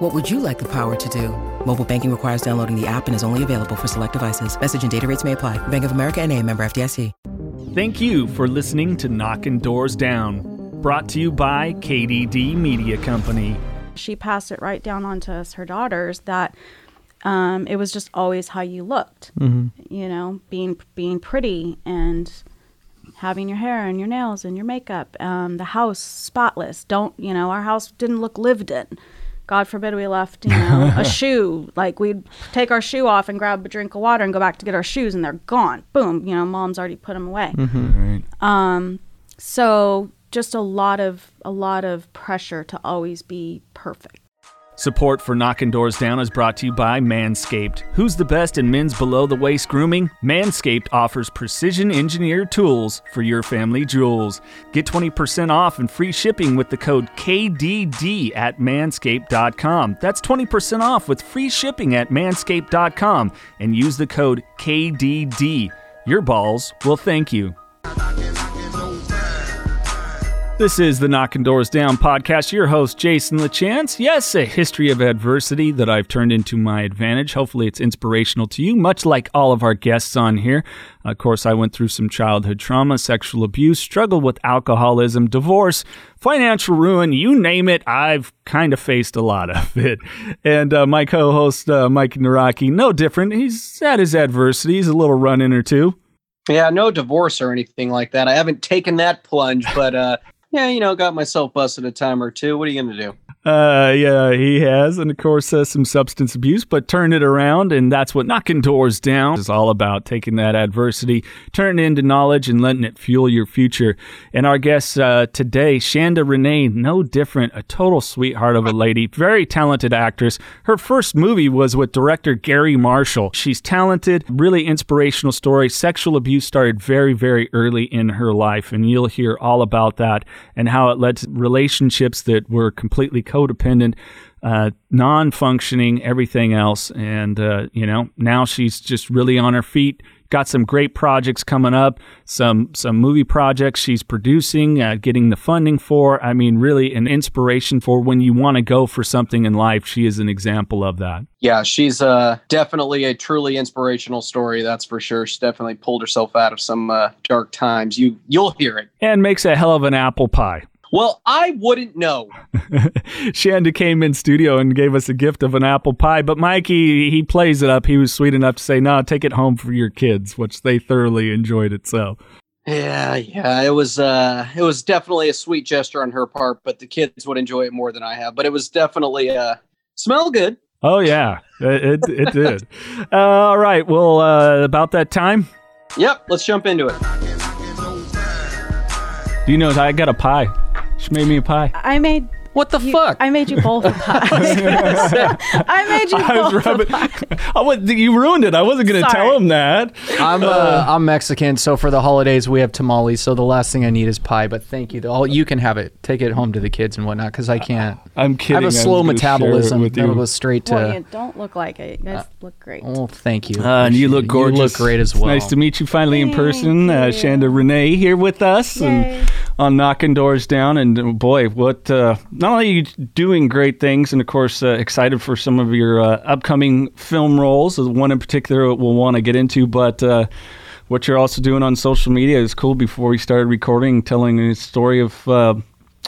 What would you like the power to do? Mobile banking requires downloading the app and is only available for select devices. Message and data rates may apply. Bank of America and a member FDIC. Thank you for listening to Knockin' Doorz Down, brought to you by KDD Media Company. She passed it right down onto us, her daughters, that um, it was just always how you looked. You know, being being pretty and having your hair and your nails and your makeup. Um, the house spotless. Don't you know? Our house didn't look lived in. God forbid we left, you know, a shoe. Like we'd take our shoe off and grab a drink of water and go back to get our shoes, and they're gone. Boom. You know, mom's already put them away. Um, so just a lot of a lot of pressure to always be perfect. Support for Knockin' Doorz Down is brought to you by Manscaped. Who's the best in men's below the waist grooming? Manscaped offers precision engineered tools for your family jewels. Get 20% off and free shipping with the code KDD at manscaped.com. That's 20% off with free shipping at manscaped.com and use the code KDD. Your balls will thank you. This is the Knockin' Doorz Down podcast. Your host, Jason LaChance. Yes, a history of adversity that I've turned into my advantage. Hopefully, it's inspirational to you, much like all of our guests on here. Of course, I went through some childhood trauma, sexual abuse, struggled with alcoholism, divorce, financial ruin, you name it. I've kind of faced a lot of it. And uh, my co host, uh, Mike Naraki, no different. He's had his adversities, a little run in or two. Yeah, no divorce or anything like that. I haven't taken that plunge, but uh, yeah, you know, got myself busted a time or two. What are you gonna do? Uh, yeah, he has, and of course, uh, some substance abuse, but turned it around, and that's what knocking doors down is all about: taking that adversity, turning it into knowledge, and letting it fuel your future. And our guest uh, today, Shanda Renee, no different, a total sweetheart of a lady, very talented actress. Her first movie was with director Garry Marshall. She's talented, really inspirational story. Sexual abuse started very, very early in her life, and you'll hear all about that and how it led to relationships that were completely codependent, uh, non functioning, everything else. And, uh, you know, now she's just really on her feet. Got some great projects coming up, some some movie projects she's producing, uh, getting the funding for. I mean, really an inspiration for when you want to go for something in life. She is an example of that. Yeah, she's uh, definitely a truly inspirational story. That's for sure. She definitely pulled herself out of some uh, dark times. You you'll hear it. And makes a hell of an apple pie. Well, I wouldn't know. Shanda came in studio and gave us a gift of an apple pie, but Mikey he plays it up. He was sweet enough to say, "No, take it home for your kids," which they thoroughly enjoyed it. So, Yeah, yeah, it was uh, it was definitely a sweet gesture on her part, but the kids would enjoy it more than I have. But it was definitely uh, smell good. oh yeah, it it, it did. uh, all right, well, uh, about that time, Yep, let's jump into it. do you know I got a pie? She made me a pie. I made What the you, fuck? I made you both a pie. I made you I was both a rubbing. pie. I was, you ruined it. I wasn't going to Sorry. tell him that. I'm uh, I'm Mexican, so for the holidays we have tamales. So the last thing I need is pie. But thank you. All you can have it. Take it home to the kids and whatnot, because I can't. I'm I kidding. have a slow gonna it metabolism. with That'll straight to. Well, you don't look like it. You guys look great. Oh, thank you. Uh, and you look gorgeous. You look great as It's well. nice to meet you finally in Thank person. Uh. Shanda Renee here with us Yay. and on knocking doors down. And uh, boy, what uh, not only are you doing great things, and of course uh, excited for some of your uh, upcoming film roles. uh, One in particular we'll want to get into, but. Uh, what you're also doing on social media is cool. Before we started recording, telling a story of uh,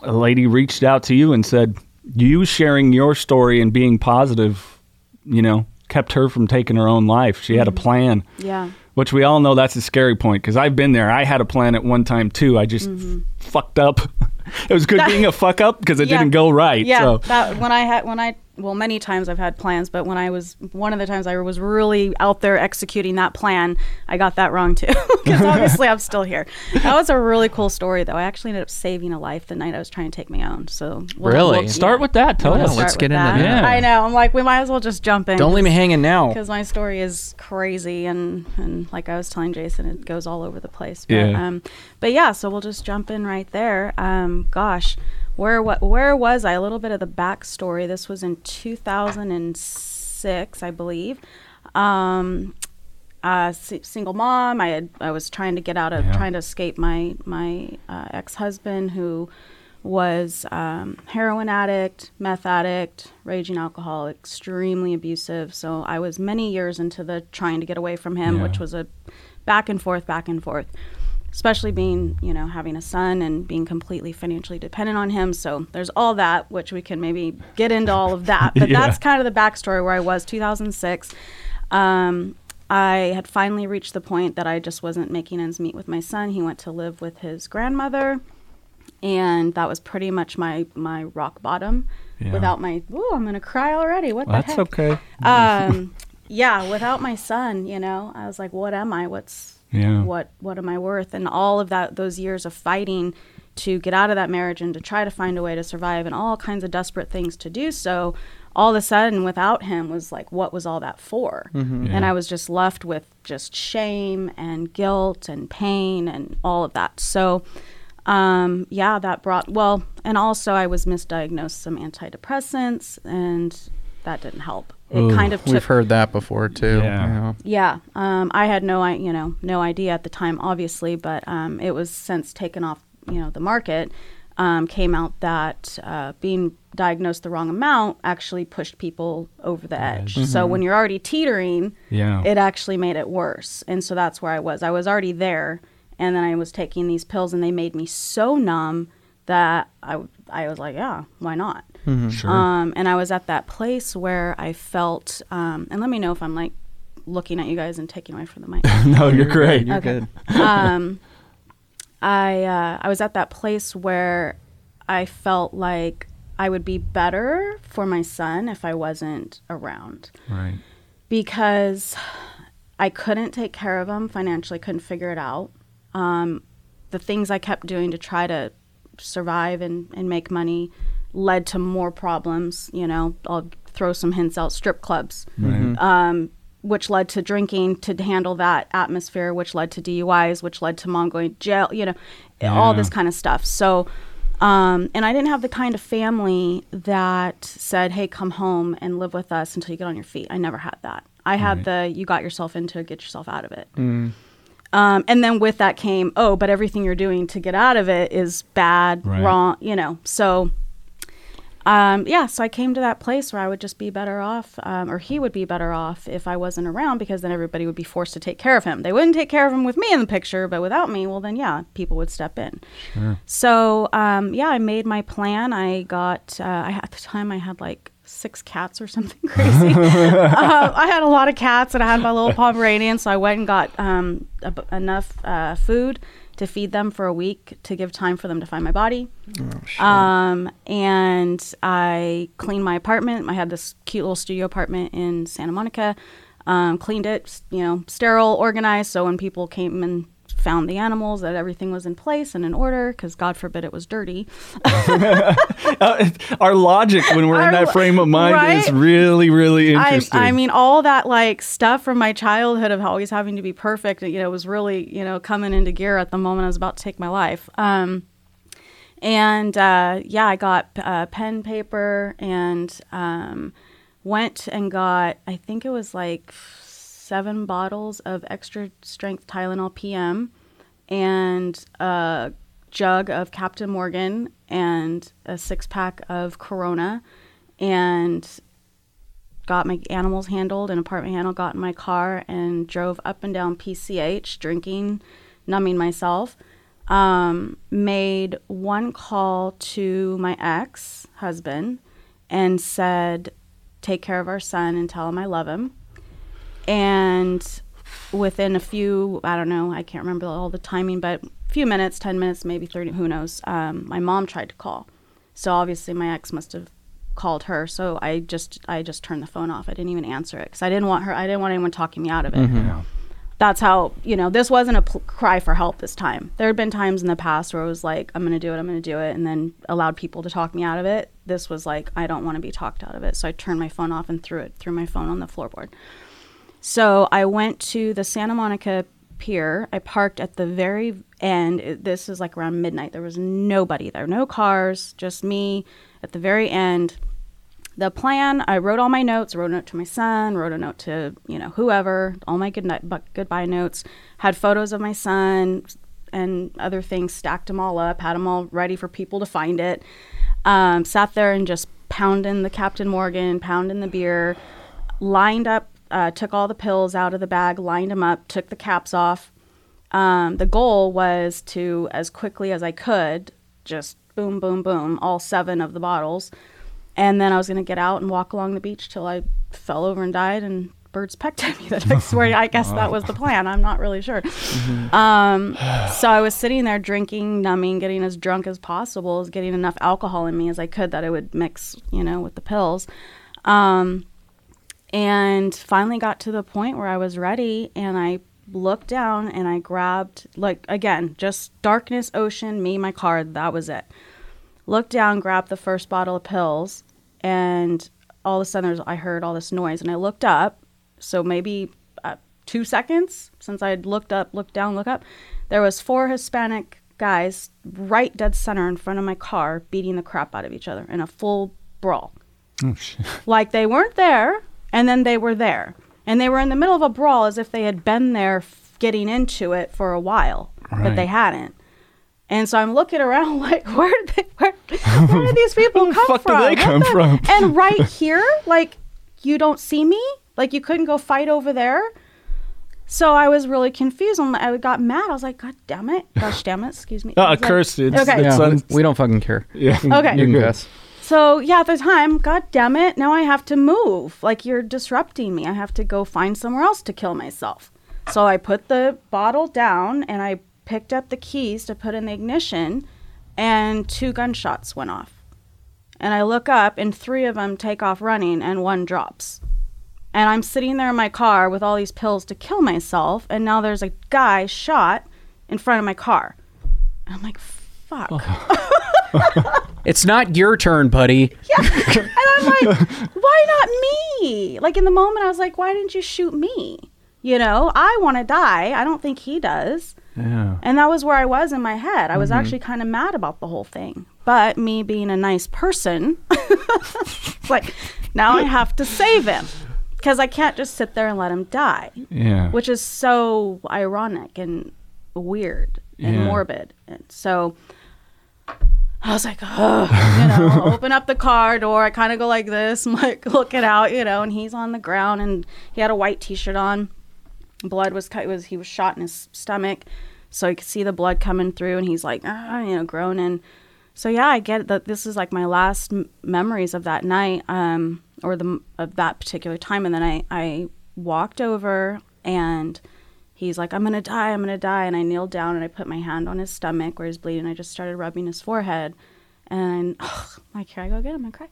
a lady reached out to you and said, "You sharing your story and being positive, you know, kept her from taking her own life. She had a plan." Yeah. Which we all know that's a scary point because I've been there. I had a plan at one time too. I just fucked up. it was good being a fuck up because it. Yeah. didn't go right. Yeah. So That when I had when I well, many times I've had plans, but when I was one of the times I was really out there executing that plan, I got that wrong too. Because obviously I'm still here. That was a really cool story, though. I actually ended up saving a life the night I was trying to take my own. So we'll- Really? we'll- Start yeah. with that. Tell We'll us. Let's get with into that. I know. I'm like, we might as well just jump in. Don't leave me hanging now. because my story is crazy and and like I was telling Jason, it goes all over the place. But, Yeah. Um, but yeah, so we'll just jump in right there. Um, gosh, where what where was I? A little bit of the backstory. This was in 2006, I believe. Um, uh, single mom. I had I was trying to get out of Yeah. trying to escape my my uh, ex husband who was um, heroin addict, meth addict, raging alcoholic, extremely abusive. So I was many years into the trying to get away from him, Yeah. which was a back and forth, back and forth. Especially being, you know, having a son and being completely financially dependent on him. So there's all that, which we can maybe get into all of that. But Yeah. that's kind of the backstory where I was 2006. Um, I had finally reached the point that I just wasn't making ends meet with my son. He went to live with his grandmother, and that was pretty much my my rock bottom. Yeah. Without my, oh, I'm gonna cry already. What the That's heck? okay. Um, yeah, without my son, you know, I was like, what am I? What's Yeah. what what am I worth? And all of that those years of fighting to get out of that marriage and to try to find a way to survive and all kinds of desperate things to do so all of a sudden without him was like what was all that for and Yeah. i was just left with just shame and guilt and pain and all of that so um, yeah that brought well and also i was misdiagnosed some antidepressants and that didn't help it Ooh, kind of took We've heard that before too. Yeah. you yeah, um, I had no, I you know, no idea at the time, obviously, but um, it was since taken off, you know, the market. Um, came out that uh, being diagnosed the wrong amount actually pushed people over the edge. So when you're already teetering, Yeah. it actually made it worse. And so that's where I was. I was already there, and then I was taking these pills, and they made me so numb that I, I was like, yeah, why not? Sure. Um, and I was at that place where I felt, um, and let me know if I'm like looking at you guys and taking away from the mic. no, you're great. You're Okay. good. um, I uh, I was at that place where I felt like I would be better for my son if I wasn't around Right. because I couldn't take care of him financially, couldn't figure it out. Um, the things I kept doing to try to survive and, and make money led to more problems. You know, I'll throw some hints out strip clubs, Right. um, which led to drinking to handle that atmosphere, which led to DUIs, which led to mom going to jail, you know, all this kind of stuff. So, um, and I didn't have the kind of family that said, hey, come home and live with us until you get on your feet. I never had that. I had the you got yourself into it, get yourself out of it. Um, and then with that came, oh, but everything you're doing to get out of it is bad, Right. wrong, you know. So, um, yeah, so I came to that place where I would just be better off, um, or he would be better off if I wasn't around because then everybody would be forced to take care of him. They wouldn't take care of him with me in the picture, but without me, well, then yeah, people would step in. So, um, yeah, I made my plan. I got, uh, I, at the time, I had like six cats or something crazy. uh, I had a lot of cats and I had my little Pomeranian, so I went and got um, enough uh, food to feed them for a week to give time for them to find my body. Um, and I cleaned my apartment. I had this cute little studio apartment in Santa Monica. Um, cleaned it, you know, sterile, organized. So when people came and found the animals, that everything was in place and in order, because God forbid it was dirty. Uh, our logic when we're in that frame of mind is right? really, really I, interesting. I mean, all that like stuff from my childhood of always having to be perfect, you know, was really, you know, coming into gear at the moment I was about to take my life. Um, and uh, yeah, I got uh, pen, paper, and um, went and got, I think it was like seven bottles of extra strength Tylenol PM and a jug of Captain Morgan and a six pack of Corona and got my animals handled, an apartment handle, got in my car and drove up and down PCH, drinking, numbing myself. Um, made one call to my ex husband and said, Take care of our son and tell him I love him. And within a few, I don't know, I can't remember all the timing, but a few minutes, 10 minutes, maybe 30, who knows, um, my mom tried to call. So obviously my ex must have called her. So I just I just turned the phone off. I didn't even answer it because I didn't want her. I didn't want anyone talking me out of it. That's how you know this wasn't a pl- cry for help this time. There had been times in the past where it was like I'm going to do it, I'm going to do it, and then allowed people to talk me out of it. This was like I don't want to be talked out of it. So I turned my phone off and threw it threw my phone on the floorboard. So I went to the Santa Monica Pier. I parked at the very end. This is like around midnight. There was nobody there, no cars, just me at the very end. The plan, I wrote all my notes, wrote a note to my son, wrote a note to, you know, whoever, all my good night, goodbye notes, had photos of my son and other things, stacked them all up, had them all ready for people to find it. Um, sat there and just pounding the Captain Morgan, pounding the beer, lined up, uh, took all the pills out of the bag, lined them up, took the caps off. Um, the goal was to, as quickly as I could, just boom, boom, boom, all seven of the bottles. And then I was going to get out and walk along the beach till I fell over and died and birds pecked at me the next morning. I guess that was the plan. I'm not really sure. Um, so I was sitting there drinking, numbing, getting as drunk as possible, getting enough alcohol in me as I could that I would mix, you know, with the pills. Um, and finally got to the point where I was ready and I looked down and I grabbed like again, just darkness, ocean, me, my car, that was it. Looked down, grabbed the first bottle of pills, and all of a sudden there's, I heard all this noise and I looked up. So maybe uh, two seconds since I had looked up, looked down, look up, there was four Hispanic guys right dead center in front of my car beating the crap out of each other in a full brawl Oh, shit. like they weren't there and then they were there and they were in the middle of a brawl as if they had been there f- getting into it for a while but they hadn't and so i'm looking around like where did they where, where did these people come fuck do from they come the- from? and right here like you don't see me like you couldn't go fight over there so I was really confused. and I got mad. I was like, "God damn it! Gosh damn it! Excuse me." I Uh, was like- It's, Okay. it's Yeah, un- we, we don't fucking care. yeah. Okay. You can guess. So yeah, at the time, god damn it, now I have to move. Like you're disrupting me. I have to go find somewhere else to kill myself. So I put the bottle down and I picked up the keys to put in the ignition and two gunshots went off. And I look up and three of them take off running and one drops. And I'm sitting there in my car with all these pills to kill myself and now there's a guy shot in front of my car. I'm like, fuck. Oh. It's not your turn, buddy. Yeah. And I'm like, why not me? Like in the moment, I was like, why didn't you shoot me? You know, I want to die. I don't think he does. Yeah. And that was where I was in my head. I was mm-hmm. actually kind of mad about the whole thing. But me being a nice person, it's like, now I have to save him because I can't just sit there and let him die, Yeah. which is so ironic and weird and Yeah. morbid. And so I was like, oh, you know, open up the car door. I kind of go like this, I'm like looking out, you know, and he's on the ground and he had a white t-shirt on. Blood was cut. Was he was shot in his stomach, so you could see the blood coming through, and he's like, ah, you know, groaning. So yeah, I get that. This is like my last m- memories of that night, um, or the of that particular time. And then I I walked over and he's like, I'm gonna die, I'm gonna die. And I kneeled down and I put my hand on his stomach where he's bleeding. I just started rubbing his forehead. And like, here I go again, I'm gonna cry.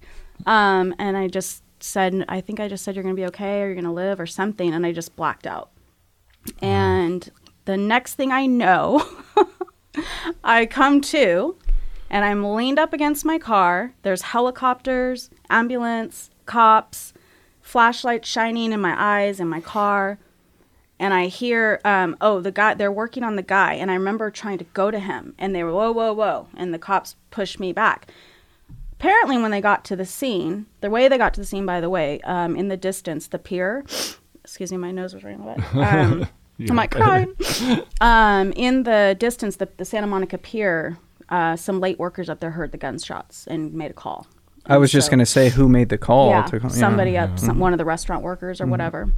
Um, and I just said, I think I just said, you're gonna be okay or you're gonna live or something. And I just blacked out. And the next thing I know, I come to and I'm leaned up against my car. There's helicopters, ambulance, cops, flashlights shining in my eyes in my car and I hear, um, oh, the guy, they're working on the guy. And I remember trying to go to him, and they were, whoa, whoa, whoa. And the cops pushed me back. Apparently, when they got to the scene, the way they got to the scene, by the way, um, in the distance, the pier, excuse me, my nose was running wet. Um, I'm like crying. Um, in the distance, the, the Santa Monica pier, uh, some late workers up there heard the gunshots and made a call. I was And just gonna say who made the call. yeah, to call, somebody yeah. up, some, one of the restaurant workers or whatever.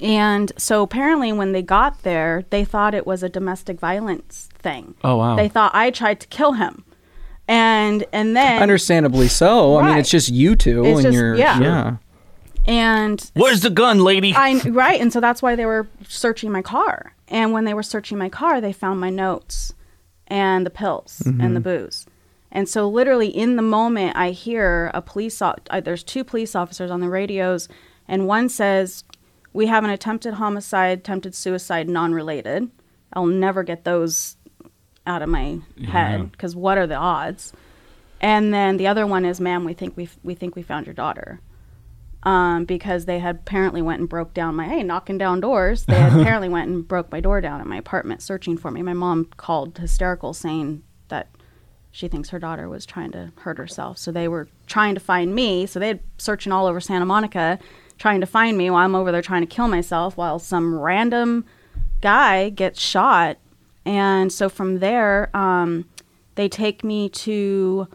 And so apparently, when they got there, they thought it was a domestic violence thing. Oh, wow. They thought I tried to kill him, and and then Understandably so. I mean, it's just you two, It's and just- you're yeah. yeah. and Where's the gun, lady? I right, and so that's why they were searching my car. And when they were searching my car, they found my notes and the pills and the booze. And so, literally, in the moment, I hear a police. o- Uh, there's two police officers on the radios, and one says, "We have an attempted homicide, attempted suicide, non-related." I'll never get those out of my head because what are the odds? And then the other one is, "Ma'am, we think we we think we found your daughter." um, because they had apparently went and broke down my hey knocking down doors. They had apparently went and broke my door down at my apartment searching for me. My mom called hysterical saying that she thinks her daughter was trying to hurt herself. So they were trying to find me. So they had searching all over Santa Monica trying to find me while I'm over there trying to kill myself while some random guy gets shot. And so from there, um, they take me to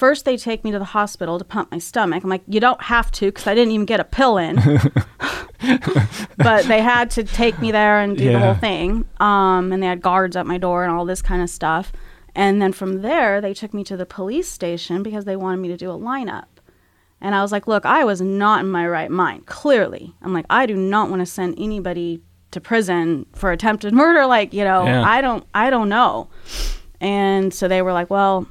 First, they take me to the hospital to pump my stomach. I'm like, you don't have to because I didn't even get a pill in. but they had to take me there and do the whole thing. Um, and they had guards at my door and all this kind of stuff. And then from there, they took me to the police station because they wanted me to do a lineup. And I was like, look, I was not in my right mind, clearly. I'm like, I do not want to send anybody to prison for attempted murder. Like, you know, Yeah. I don't, I don't know. And so they were like, well,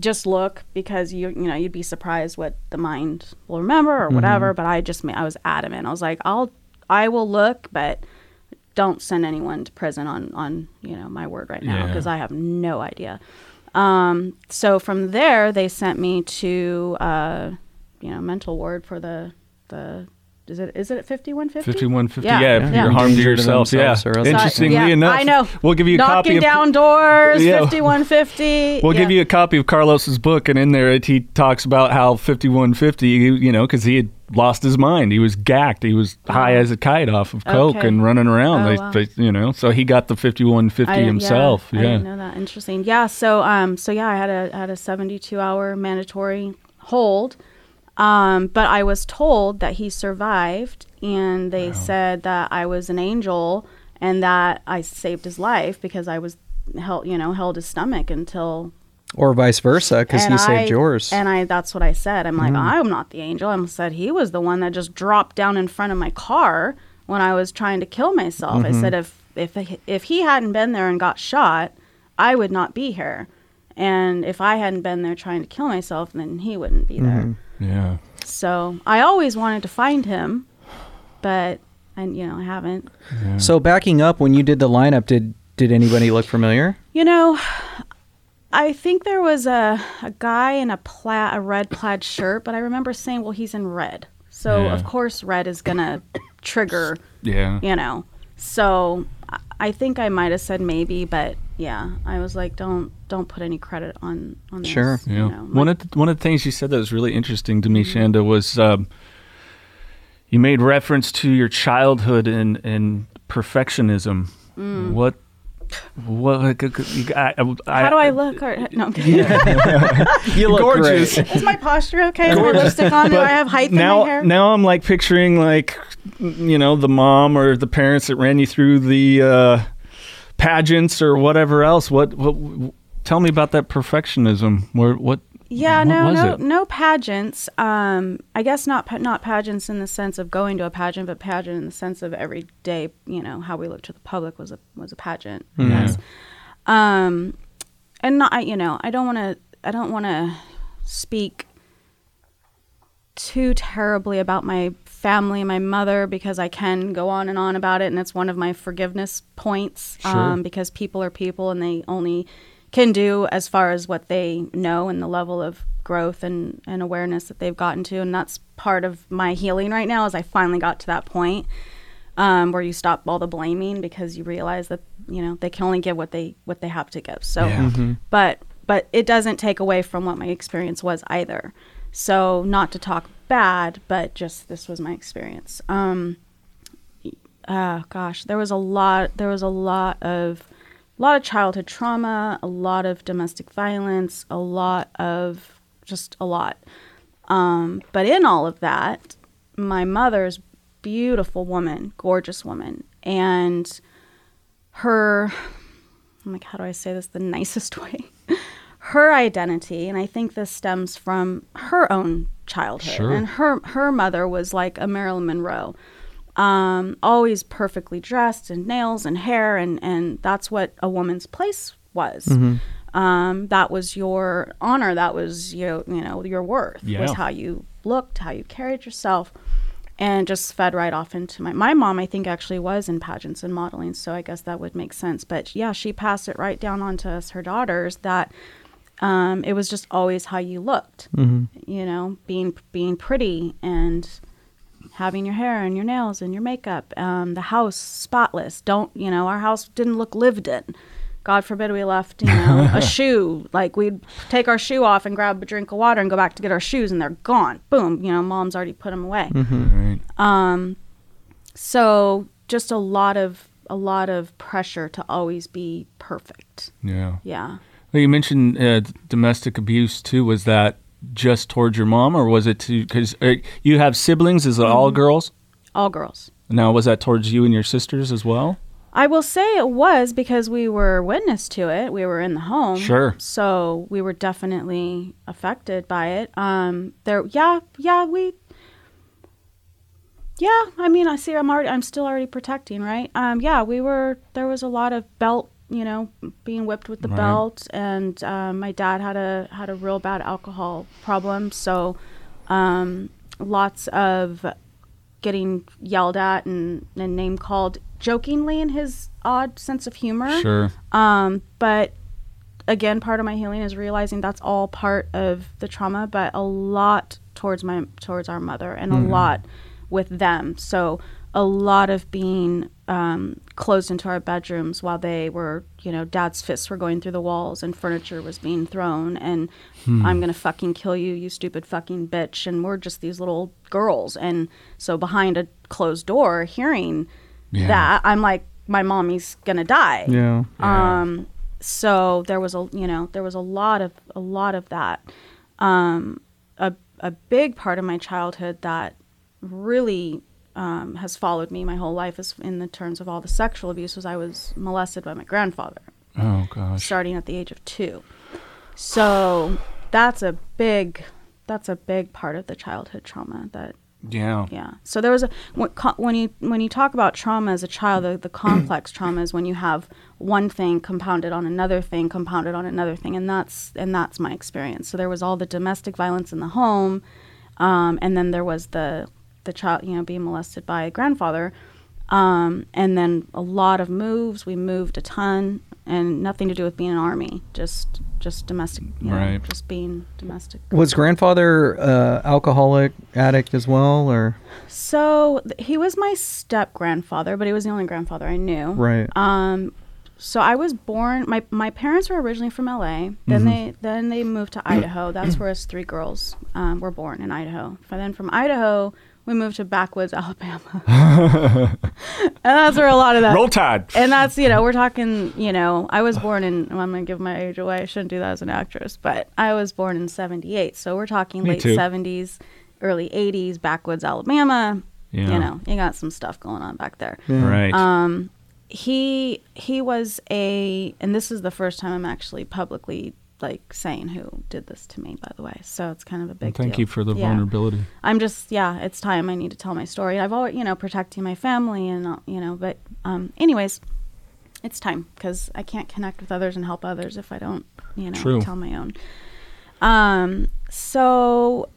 just look because you you know you'd be surprised what the mind will remember or whatever but i just i was adamant i was like i'll i will look but don't send anyone to prison on on you know my word right now Yeah. because i have no idea um so from there they sent me to uh you know mental ward for the the is it is it at 5150 5150. Yeah. Yeah, if Yeah. you're harmed to yourself. Yeah. themselves or other- Interestingly Yeah, enough, I know. we'll give you a knocking copy of down doors Yeah. 5150 We'll Yeah. give you a copy of Carlos's book, and in there it, he talks about how 5150, you you know, because he had lost his mind. He was gacked. He was high as a kite off of coke Okay. and running around. Oh, they, wow. they, you know, so he got the 5150 I himself. Yeah, Yeah. I didn't know that. Interesting. Yeah. So, um, so yeah, I had a had a seventy two hour mandatory hold, um, but I was told that he survived, and they said that I was an angel and that I saved his life because I was held, you know, held his stomach until Or vice versa, because he saved yours. And I that's what I said. I'm like, hmm. I'm not the angel. I said he was the one that just dropped down in front of my car when I was trying to kill myself. I said mm-hmm. if if if he hadn't been there and got shot, I would not be here. And if I hadn't been there trying to kill myself, then he wouldn't be there. Mm-hmm. Yeah. So I always wanted to find him, but and you know I haven't. so backing up, when you did the lineup, did did anybody look familiar? You know, I think there was a, a guy in a plaid, a red plaid shirt, but I remember saying, well, he's in red. So, Yeah. of course, red is going to trigger, Yeah. you know. So, I- I think I might have said maybe, but yeah, I was like, don't don't put any credit on on this. Sure. you Yeah. know. one of the, one of the things you said that was really interesting to me, Shanda, was um, you made reference to your childhood and and perfectionism. Mm. What what I, I, How do I look? Or, no, I'm kidding. You look Gorgeous. great. is my posture okay? Is my lipstick on? Do I have height now, in my hair? Now I'm like picturing like you know the mom or the parents that ran you through the uh, pageants or whatever else. What what? Tell me about that perfectionism. Where what? Yeah, what no, no, it? no pageants. Um, I guess not not pageants in the sense of going to a pageant, but pageant in the sense of every day. You know how we look to the public was a was a pageant. I guess. Um, and not, I- you know, I don't want to. I don't want to speak too terribly about my family, my mother, because I can go on and on about it, and it's one of my forgiveness points. Um, because people are people, and they only can do as far as what they know and the level of growth and, and awareness that they've gotten to, and that's part of my healing right now. Is I finally got to that point um, where you stop all the blaming because you realize that you know they can only give what they what they have to give. So, Yeah. but but it doesn't take away from what my experience was either. So not to talk bad, but just this was my experience. Um, uh, gosh, there was a lot. There was a lot of a lot of childhood trauma, a lot of domestic violence, a lot of just a lot. Um, but in all of that, my mother's beautiful woman, gorgeous woman, and her I'm like, how do I say this the nicest way? her identity, and I think this stems from her own childhood. Sure. And her her mother was like a Marilyn Monroe. Um, always perfectly dressed and nails and hair and, and that's what a woman's place was. um, that was your honor. That was your, you know, your worth. Was how you looked, how you carried yourself, and just fed right off into my. My mom, I think, actually was in pageants and modeling, so I guess that would make sense. But yeah, she passed it right down onto us, her daughters, that um, it was just always how you looked. You know, being being pretty and having your hair and your nails and your makeup. Um, the house spotless. Don't you know? Our house didn't look lived in. God forbid we left, you know, a shoe. Like we'd take our shoe off and grab a drink of water and go back to get our shoes, and they're gone. Boom. You know, mom's already put them away. Right. So just a lot of a lot of pressure to always be perfect. Yeah. Yeah. Well, you mentioned uh, domestic abuse too. Was that just towards your mom, or was it to because uh, you have siblings? Is it all Mm-hmm. girls? All girls. Now, was that towards you and your sisters as well? I will say it was because we were witness to it. We were in the home. Sure. So we were definitely affected by it. Um there yeah, yeah, we Yeah, I mean, I see I'm already I'm still already protecting, right? Um yeah, we were there was a lot of belt, you know, being whipped with the Right. belt and um, my dad had a had a real bad alcohol problem, so um lots of getting yelled at and, and name called jokingly in his odd sense of humor. Sure. Um, but again, part of my healing is realizing that's all part of the trauma, but a lot towards my towards our mother and a lot with them. So a lot of being um, closed into our bedrooms while they were, you know, dad's fists were going through the walls and furniture was being thrown and I'm gonna fucking kill you, you stupid fucking bitch. And we're just these little girls. And so behind a closed door, hearing Yeah. that, I'm like, my mommy's gonna die. Yeah. Um, so there was a you know there was a lot of a lot of that. Um, a a big part of my childhood that really um, has followed me my whole life is in the terms of all the sexual abuse was I was molested by my grandfather Oh gosh. starting at the age of two. So that's a big that's a big part of the childhood trauma that Yeah. yeah. So there was a when you when you talk about trauma as a child, the, the complex trauma is when you have one thing compounded on another thing, compounded on another thing, and that's and that's my experience. So there was all the domestic violence in the home, um, and then there was the the child, you know, being molested by a grandfather, um, and then a lot of moves. We moved a ton, and nothing to do with being an army, just just domestic, you know, Right. just being domestic. Was grandfather uh, alcoholic addict as well, or So th- he was my step grandfather, but he was the only grandfather I knew. right? Um, so I was born. My my parents were originally from L.A. Then they then they moved to Idaho. That's where us three girls um, were born in Idaho. And then from Idaho, we moved to backwoods Alabama, and that's where a lot of that. Roll Tide. And that's you know we're talking you know I was born in well, I'm gonna give my age away I shouldn't do that as an actress but I was born in '78 so we're talking Me late too. '70s, early '80s, backwoods Alabama. Yeah. You know you got some stuff going on back there Right. um, he he was a and this is the first time i'm actually publicly like saying who did this to me by the way so it's kind of a big Thank deal. you for the Yeah. vulnerability. i'm just yeah it's time i need to tell my story i've always you know protecting my family and you know but um anyways it's time because i can't connect with others and help others if i don't you know True. tell my own um so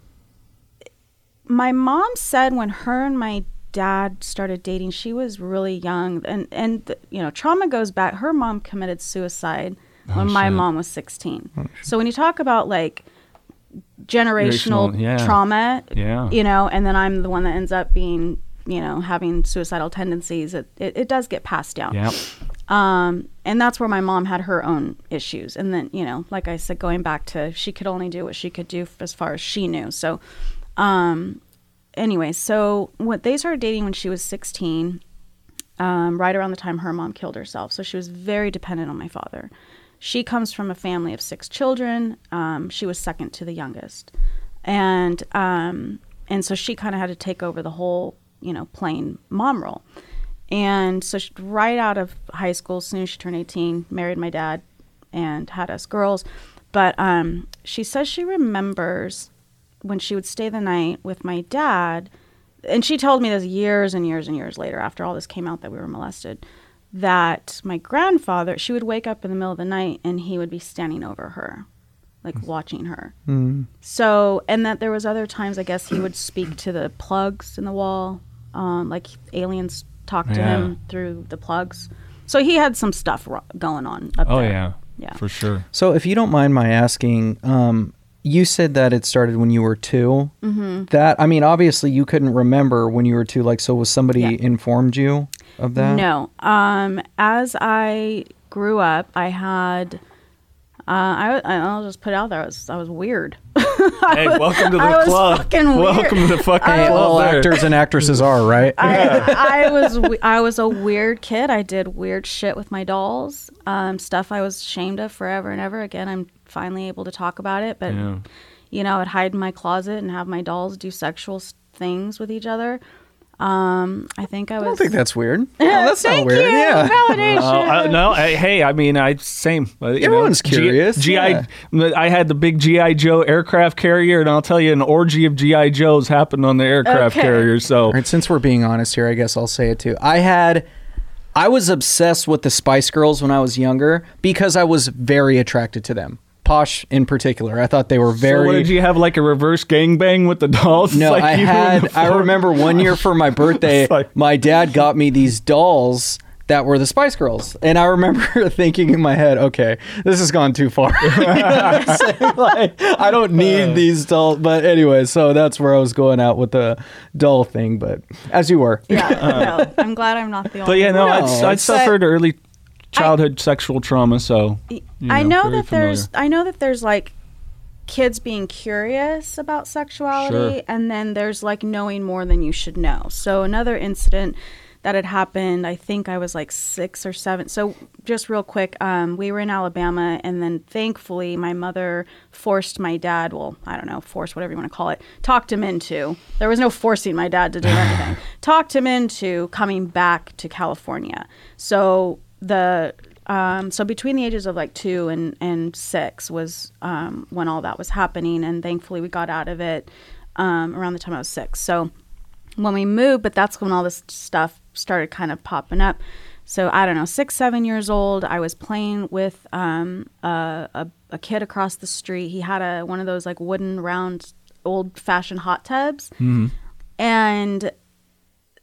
my mom said when her and my dad started dating she was really young and and you know trauma goes back her mom committed suicide when my shit. mom was 16 so when you talk about like generational, Generational, yeah. trauma Yeah. you know and then i'm the one that ends up being you know having suicidal tendencies it, it, it does get passed down Yeah. um, and that's where my mom had her own issues. And then, you know, like I said, going back to she could only do what she could do as far as she knew. So, um, anyway, so what they started dating when she was 16, um, right around the time her mom killed herself. So she was very dependent on my father. She comes from a family of six children. Um, she was second to the youngest, and um, and so she kind of had to take over the whole, you know, plain mom role. And so, she, right out of high school, as soon as she turned 18, married my dad and had us girls. But um, she says she remembers when she would stay the night with my dad, and she told me this years and years and years later after all this came out that we were molested. That my grandfather, she would wake up in the middle of the night and he would be standing over her, like watching her. So, and that there was other times, I guess he would speak to the plugs in the wall, um, like aliens talked to Yeah. him through the plugs. So he had some stuff ro- going on up Oh there. yeah, Yeah. for sure. So, if you don't mind my asking, um, you said that it started when you were 2 Mm-hmm. That I mean, obviously, you couldn't remember when you were two. Like, so was somebody Yeah. informed you of that? No. Um, as I grew up, I had. Uh, I, I'll just put it out there. I was, I was weird. Hey, welcome to the I was club. fucking weird. Welcome to the fucking Hey, club. all actors and actresses are right. I, I was I was a weird kid. I did weird shit with my dolls. Um, stuff I was ashamed of forever and ever. Again, I'm finally able to talk about it. But Yeah. you know, I'd hide in my closet and have my dolls do sexual things with each other. Um, I think I was. I don't think that's weird. No, that's not weird. you. Yeah. Validation. I, no, I, hey, I mean, I same. uh, you know, Everyone's G- curious, GI, yeah. I had the big GI Joe aircraft carrier, and I'll tell you, an orgy of GI Joes happened on the aircraft Okay. carrier. So All right, since we're being honest here, I guess I'll say it too. I had, I was obsessed with the Spice Girls when I was younger because I was very attracted to them. Posh in particular, I thought they were So very. what did you have like a reverse gangbang with the dolls? no, Like I had. I remember one year for my birthday, like- my dad got me these dolls that were the Spice Girls, and I remember thinking in my head, "Okay, this has gone too far." You know I'm? Like, I don't need uh. these dolls. But anyway, so that's where I was going out with the doll thing. But as you were, yeah, uh. no, I'm glad I'm not the only. But yeah, no, No, I'd, I'd it's- suffered early childhood sexual trauma, so you I know that there's. I know that there's like kids being curious about sexuality Sure. and then there's like knowing more than you should know. So another incident that had happened, I think I was like 6 or 7. So just real quick, um, we were in Alabama and then thankfully my mother forced my dad, well, I don't know, force, whatever you want to call it, talked him into. There was no forcing my dad to do anything. talked him into coming back to California. So the um, so between the ages of like two and, and six was um, when all that was happening, and thankfully we got out of it um, around the time I was six. So when we moved, but that's when all this stuff started kind of popping up. So I don't know, six, seven years old, I was playing with um, a, a, a kid across the street. He had a one of those like wooden round old fashioned hot tubs, and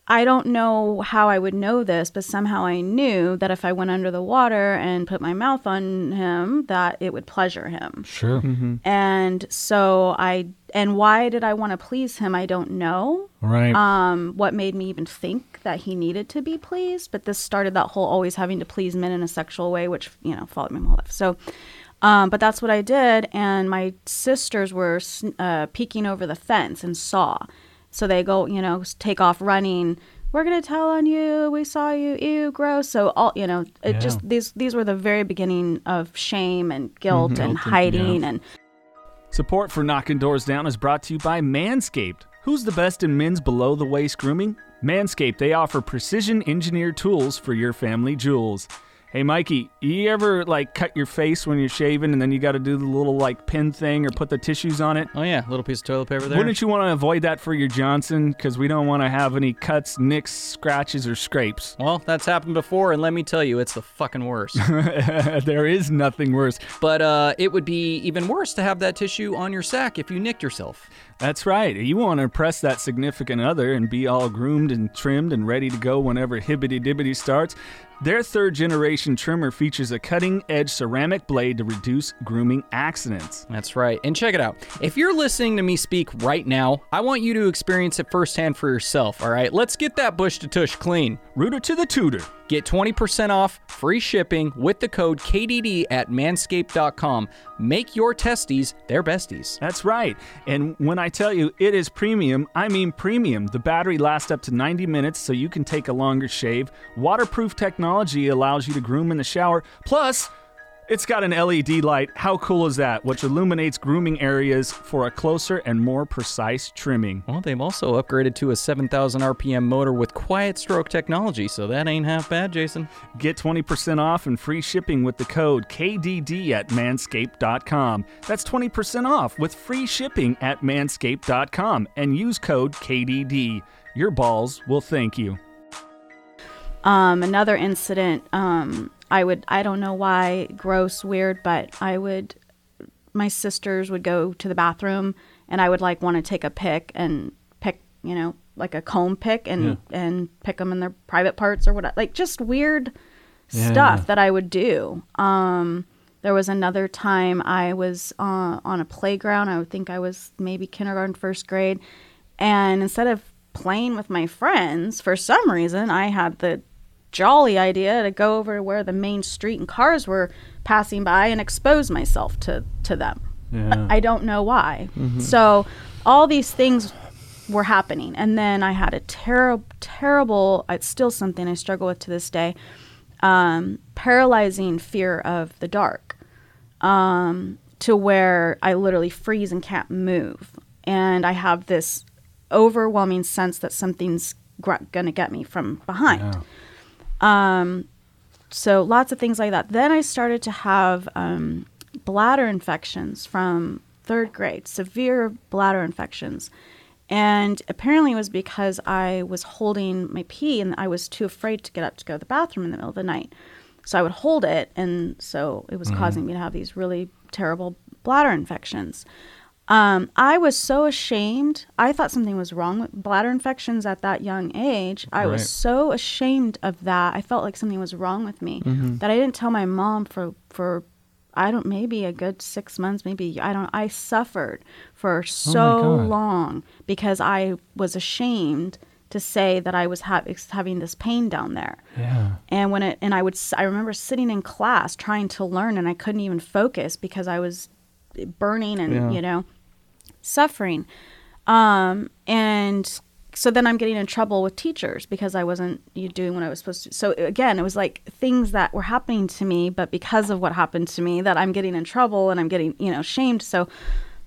I don't know how I would know this, but somehow I knew that if I went under the water and put my mouth on him, that it would pleasure him. Sure. And so I, and why did I want to please him? I don't know. Right. Um, what made me even think that he needed to be pleased? But this started that whole always having to please men in a sexual way, which you know followed me my whole life. So, um, but that's what I did, and my sisters were uh, peeking over the fence and saw. So they go, you know, take off running. We're gonna tell on you. We saw you. Ew, gross. So all, you know, it Yeah. just these these were the very beginning of shame and guilt mm-hmm. and Guilt and- hiding yeah. and Support for Knockin' Doorz Down is brought to you by Manscaped. Who's the best in men's below the waist grooming? Manscaped, they offer precision engineered tools for your family jewels. Hey Mikey, you ever like cut your face when you're shaving and then you got to do the little like pin thing or put the tissues on it? Oh yeah, little piece of toilet paper there. Wouldn't you want to avoid that for your Johnson? Because we don't want to have any cuts, nicks, scratches, or scrapes. well, that's happened before, and let me tell you, it's the fucking worst. there is nothing worse. but uh, it would be even worse to have that tissue on your sack if you nicked yourself. That's right. You want to impress that significant other and be all groomed and trimmed and ready to go whenever hibbity dibbity starts. Their third generation trimmer features a cutting edge ceramic blade to reduce grooming accidents. That's right. And check it out. If you're listening to me speak right now, I want you to experience it firsthand for yourself. All right, let's get that bush to tush clean. Rooter to the tutor. Get 20% off free shipping with the code KDD at manscaped.com. Make your testes their besties. That's right. And when I tell you it is premium, I mean premium. The battery lasts up to 90 minutes so you can take a longer shave. Waterproof technology allows you to groom in the shower. Plus, it's got an LED light. How cool is that? Which illuminates grooming areas for a closer and more precise trimming. Well, they've also upgraded to a 7,000 RPM motor with quiet stroke technology, so that ain't half bad, Jason. Get 20% off and free shipping with the code KDD at manscaped.com. That's 20% off with free shipping at manscaped.com and use code KDD. Your balls will thank you. Um, another incident, um, I would, I don't know why, gross, weird, but I would, my sisters would go to the bathroom and I would like want to take a pick and pick, you know, like a comb pick and, and pick them in their private parts or whatever. Like just weird stuff that I would do. Um, there was another time I was uh, on a playground. I would think I was maybe kindergarten, first grade. And instead of playing with my friends, for some reason, I had the jolly idea to go over to where the main street and cars were passing by and expose myself to, to them. Yeah. I don't know why. So all these things were happening. And then I had a terrible, terrible, it's still something I struggle with to this day, um, paralyzing fear of the dark um, to where I literally freeze and can't move. And I have this overwhelming sense that something's to get me from behind. Um, so lots of things like that. Then I started to have um, bladder infections from third grade, severe bladder infections. And apparently it was because I was holding my pee and I was too afraid to get up to go to the bathroom in the middle of the night. So I would hold it, and so it was causing me to have these really terrible bladder infections. Um, I was so ashamed. I thought something was wrong with bladder infections at that young age. I Right. was so ashamed of that. I felt like something was wrong with me that I didn't tell my mom for for I don't maybe a good six months, maybe I don't. I suffered for so God. long because I was ashamed to say that I was ha- having this pain down there. Yeah. And when it and I would I remember sitting in class trying to learn and I couldn't even focus because I was burning and Yeah. you know suffering. Um and so then I'm getting in trouble with teachers because I wasn't you doing what I was supposed to. So again, it was like things that were happening to me, but because of what happened to me, that I'm getting in trouble and I'm getting you know shamed. So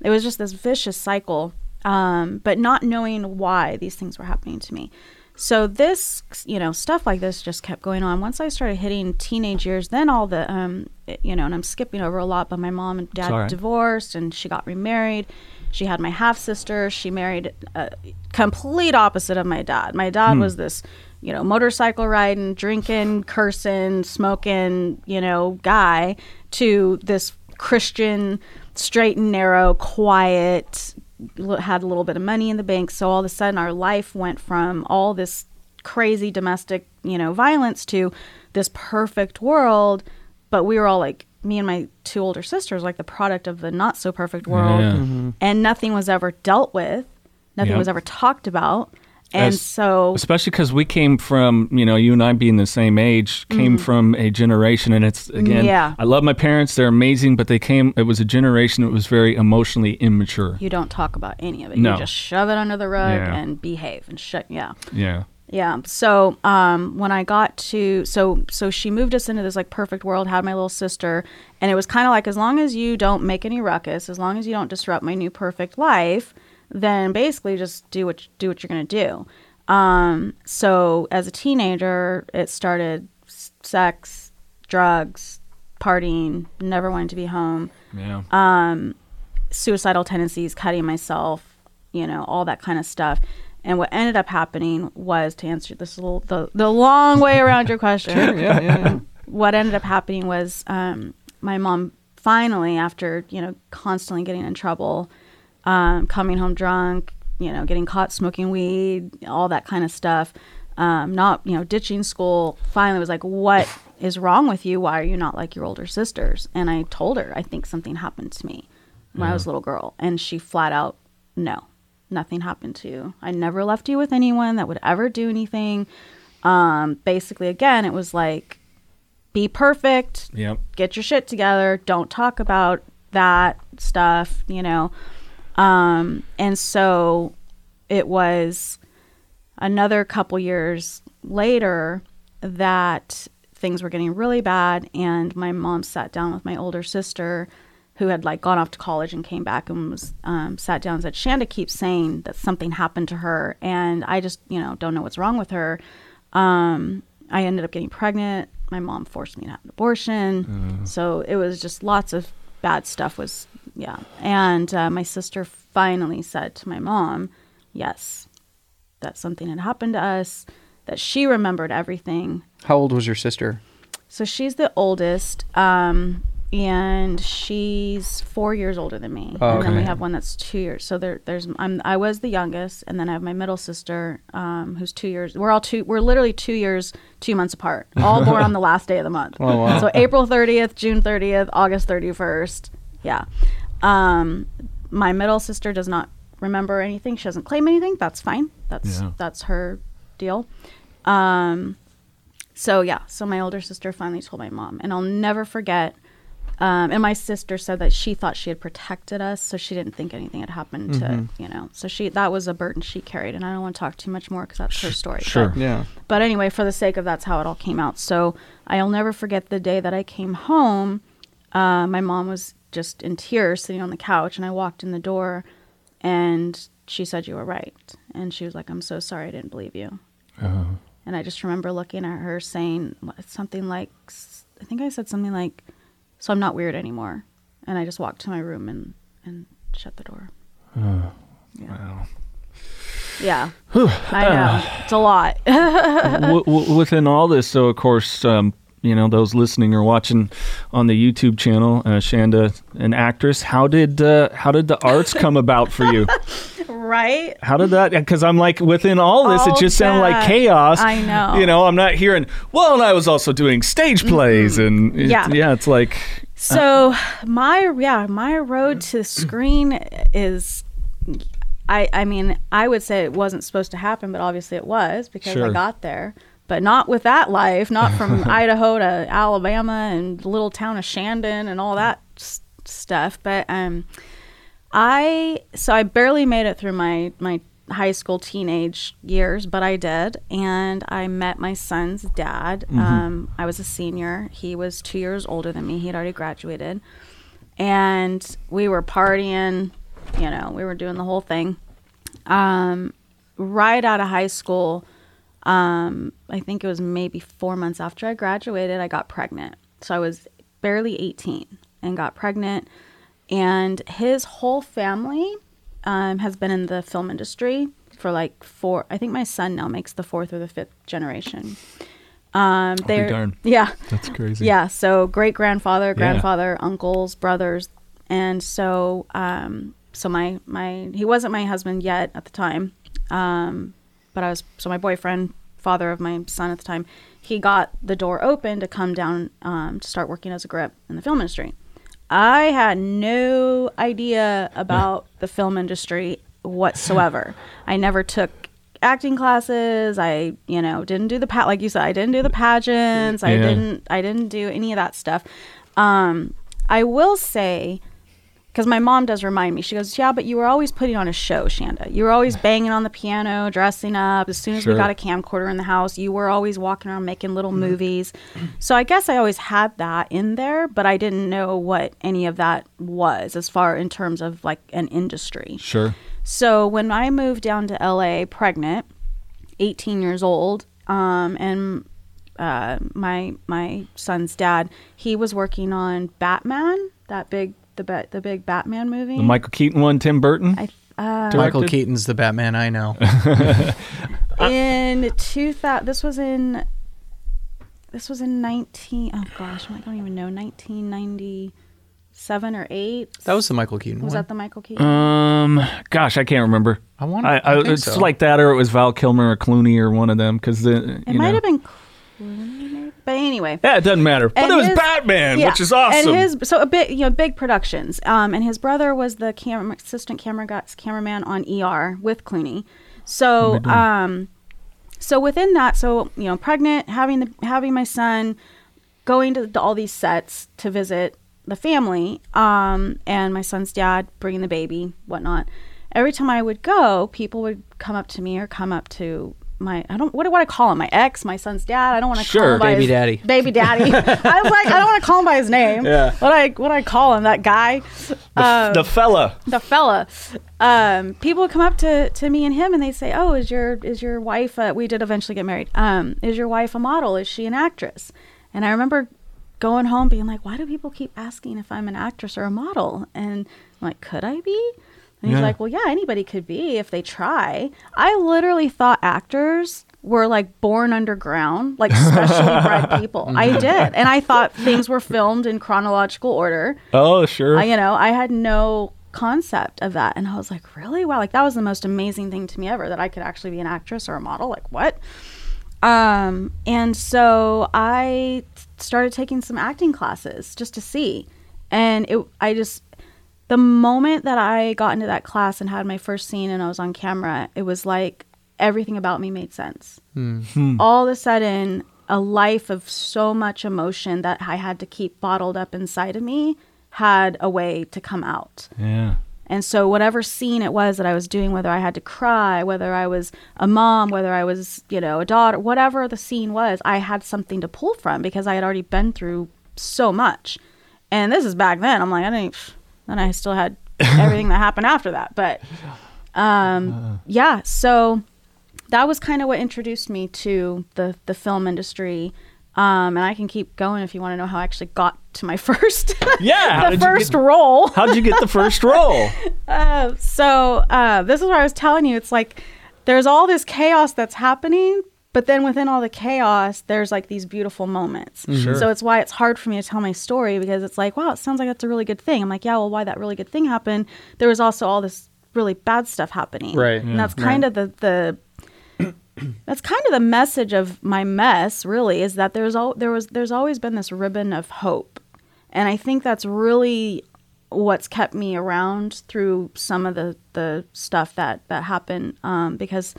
it was just this vicious cycle, um, but not knowing why these things were happening to me. So this, you know, stuff like this just kept going on. Once I started hitting teenage years, then all the, um, you know, and I'm skipping over a lot, but my mom and dad right. divorced, and she got remarried. She had my half sister. She married a complete opposite of my dad. My dad hmm. was this, you know, motorcycle riding, drinking, cursing, smoking, you know, guy to this Christian, straight and narrow, quiet, had a little bit of money in the bank. So all of a sudden, our life went from all this crazy domestic, you know, violence to this perfect world. But we were all like, me and my two older sisters, like the product of the not so perfect world, Yeah. and nothing was ever dealt with. Nothing Yep. was ever talked about. And As- so, Especially because we came from, you know, you and I being the same age, came from a generation, and it's again, Mm-hmm. Yeah. I love my parents; they're amazing, but they came. It was a generation that was very emotionally immature. you don't talk about any of it. No. You just shove it under the rug Yeah. and behave and shut. Yeah. Yeah, Yeah. So um, when I got to so so she moved us into this like perfect world, had my little sister, and it was kind of like as long as you don't make any ruckus, as long as you don't disrupt my new perfect life, then basically just do what do what you're gonna do. Um, so as a teenager, it started sex, drugs, partying, never wanting to be home yeah. Uh, suicidal tendencies, cutting myself, you know, all that kind of stuff. And what ended up happening was to answer this little the, the long way around your question. yeah, yeah, yeah. What ended up happening was um, my mom finally, after you know constantly getting in trouble, um, coming home drunk, you know, getting caught smoking weed, all that kind of stuff, um, not you know ditching school, finally was like, "What is wrong with you? Why are you not like your older sisters?" And I told her, "I think something happened to me when I was a little girl," and she flat out, "No, nothing happened to you. I never left you with anyone that would ever do anything." Um, basically, again, it was like, "Be perfect, Yep. get your shit together. Don't talk about that stuff, you know. Um, and so it was another couple years later that things were getting really bad and my mom sat down with my older sister who had like gone off to college and came back and was um, sat down and said shanda keeps saying that something happened to her and i just you know don't know what's wrong with her. Um, i ended up getting pregnant. My mom forced me to have an abortion. So it was just lots of bad stuff was yeah. And uh, my sister finally said to my mom yes that something had happened to us that she remembered everything. How old was your sister? So she's the oldest, um, and she's four years older than me. Oh, and then we have one that's two years. So there, there's I'm I was the youngest, and then I have my middle sister, um, who's two years. We're all two. We're literally two years, two months apart. All born on the last day of the month. Oh, wow. So April 30th, June 30th, August 31st. Yeah. Um, my middle sister does not remember anything. She doesn't claim anything. That's fine. That's Yeah. that's her deal. Um, so yeah, so my older sister finally told my mom, and I'll never forget. Um, and my sister said that she thought she had protected us, so she didn't think anything had happened to you know. So she that was a burden she carried, and I don't want to talk too much more because that's her story. but- Sure. Yeah. but anyway, for the sake of that's how it all came out. So I'll never forget the day that I came home. Uh, my mom was just in tears sitting on the couch, and I walked in the door, and she said, You were right. And she was like, I'm so sorry I didn't believe you. And I just remember looking at her saying something like, I think I said something like, So I'm not weird anymore. And I just walked to my room and, and shut the door. yeah. Yeah. I know. It's a lot. w- w- within all this, so of course, um, you know, those listening or watching on the YouTube channel, uh, Shanda, an actress. How did uh, how did the arts come about for you? right? How did that? Because I'm like, within all this, All it just sounded like chaos. I know. You know, I'm not hearing. Well, and I was also doing stage plays, and it- Yeah. yeah, it's like So my yeah, my road to screen is I I mean, I would say it wasn't supposed to happen, but obviously it was because Sure. I got there. But not with that life, not from Idaho to Alabama and little town of Shandon and all that s- stuff, but um I so I barely made it through my my high school teenage years, but I did, and I met my son's dad. Um, I was a senior; he was two years older than me. He had already graduated, and we were partying. You know, we were doing the whole thing. Um, right out of high school, um, I think it was maybe four months after I graduated, I got pregnant. So I was barely 18 and got pregnant. And his whole family um, has been in the film industry for like four. I think my son now makes the fourth or the fifth generation. Um, they're yeah, that's crazy. yeah. So great grandfather, Yeah. grandfather, uncles, brothers, and so um, so my my he wasn't my husband yet at the time, um, but I was so my boyfriend, father of my son at the time. He got the door open to come down um, to start working as a grip in the film industry. I had no idea about the film industry whatsoever. I never took acting classes. I, you know, didn't do the pa- like you said, I didn't do the pageants. I didn't I didn't do any of that stuff. Um, I will say because my mom does remind me. She goes, "Yeah, but you were always putting on a show, Shanda. You were always banging on the piano, dressing up. As soon as Sure. we got a camcorder in the house, you were always walking around making little movies. So I guess I always had that in there, but I didn't know what any of that was as far in terms of like an industry. Sure. So when I moved down to LA pregnant, 18 years old, um, and uh, my my son's dad, he was working on Batman, that big the ba- the big Batman movie. The Michael Keaton one, Tim Burton. I, uh, Michael Keaton's the Batman I know. in 2000 this was in this was in 19 oh gosh I don't even know 1997 or 8 That was the Michael Keaton was one. that the Michael Keaton Um, gosh, I can't remember. I want. I, I, think it's so. like that, or it was Val Kilmer or Clooney or one of them. Because the it might have been Clooney, but anyway Yeah, it doesn't matter. But And it was his- Batman, Yeah. which is awesome. And his so a big you know big productions. Um, and his brother was the camera assistant camera guy, cameraman on ER with Clooney. So um, so within that, so you know, pregnant, having the having my son, going to, to all these sets to visit the family, um, and my son's dad bringing the baby, whatnot. Every time I would go, people would come up to me or come up to my I don't what do I call him? My ex, my son's dad. I don't want to call Sure. him by Baby his- daddy. Baby daddy. I was like, I don't want to call him by his name. Yeah. What I what I call him? That guy, um, the fella. the fella. Um, people would come up to, to me and him and they say, "Oh, is your is your wife? Uh, we did eventually get married. Um, is your wife a model? Is she an actress?" And I remember going home being like, "Why do people keep asking if I'm an actress or a model?" And I'm like, "Could I be?" And he's Yeah. like, well, yeah, anybody could be if they try. I literally thought actors were like born underground, like specially bred people. I did. And I thought things were filmed in chronological order. Oh, sure. I, you know, I had no concept of that. And I was like, really? Wow. Like that was the most amazing thing to me ever that I could actually be an actress or a model. Like what? Um, and so I started taking some acting classes just to see. And it, I just, the moment that I got into that class and had my first scene and I was on camera, it was like everything about me made sense. Hmm. Hmm. All of a sudden, a life of so much emotion that I had to keep bottled up inside of me had a way to come out. yeah. And so, whatever scene it was that I was doing, whether I had to cry, whether I was a mom, whether I was, you know, a daughter, whatever the scene was, I had something to pull from because I had already been through so much. And this is back then. I'm like, I didn't, then I still had everything that happened after that. But um, yeah, so that was kind of what introduced me to the, the film industry. Um, and I can keep going if you want to know how I actually got to my first, Yeah. the first get, role. how'd you get the first role? Uh, so uh, this is what I was telling you. It's like there's all this chaos that's happening, but then within all the chaos, there's like these beautiful moments. So it's why it's hard for me to tell my story because it's like, wow, it sounds like that's a really good thing. I'm like, yeah, well, why that really good thing happened? There was also all this really bad stuff happening, Right. And that's kind of the the that's kind of the message of my mess really is that there's all there was there's always been this ribbon of hope and i think that's really what's kept me around through some of the the stuff that that happened um, because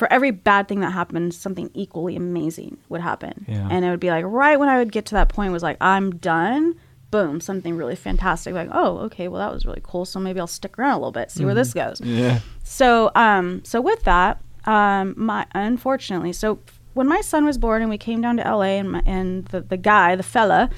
for every bad thing that happened something equally amazing would happen Yeah. and it would be like right when i would get to that point was like i'm done boom something really fantastic like oh okay well that was really cool so maybe i'll stick around a little bit see where this goes Yeah. so, um, so with that, um, my unfortunately, so when my son was born and we came down to LA and my, and the, the guy, the fella,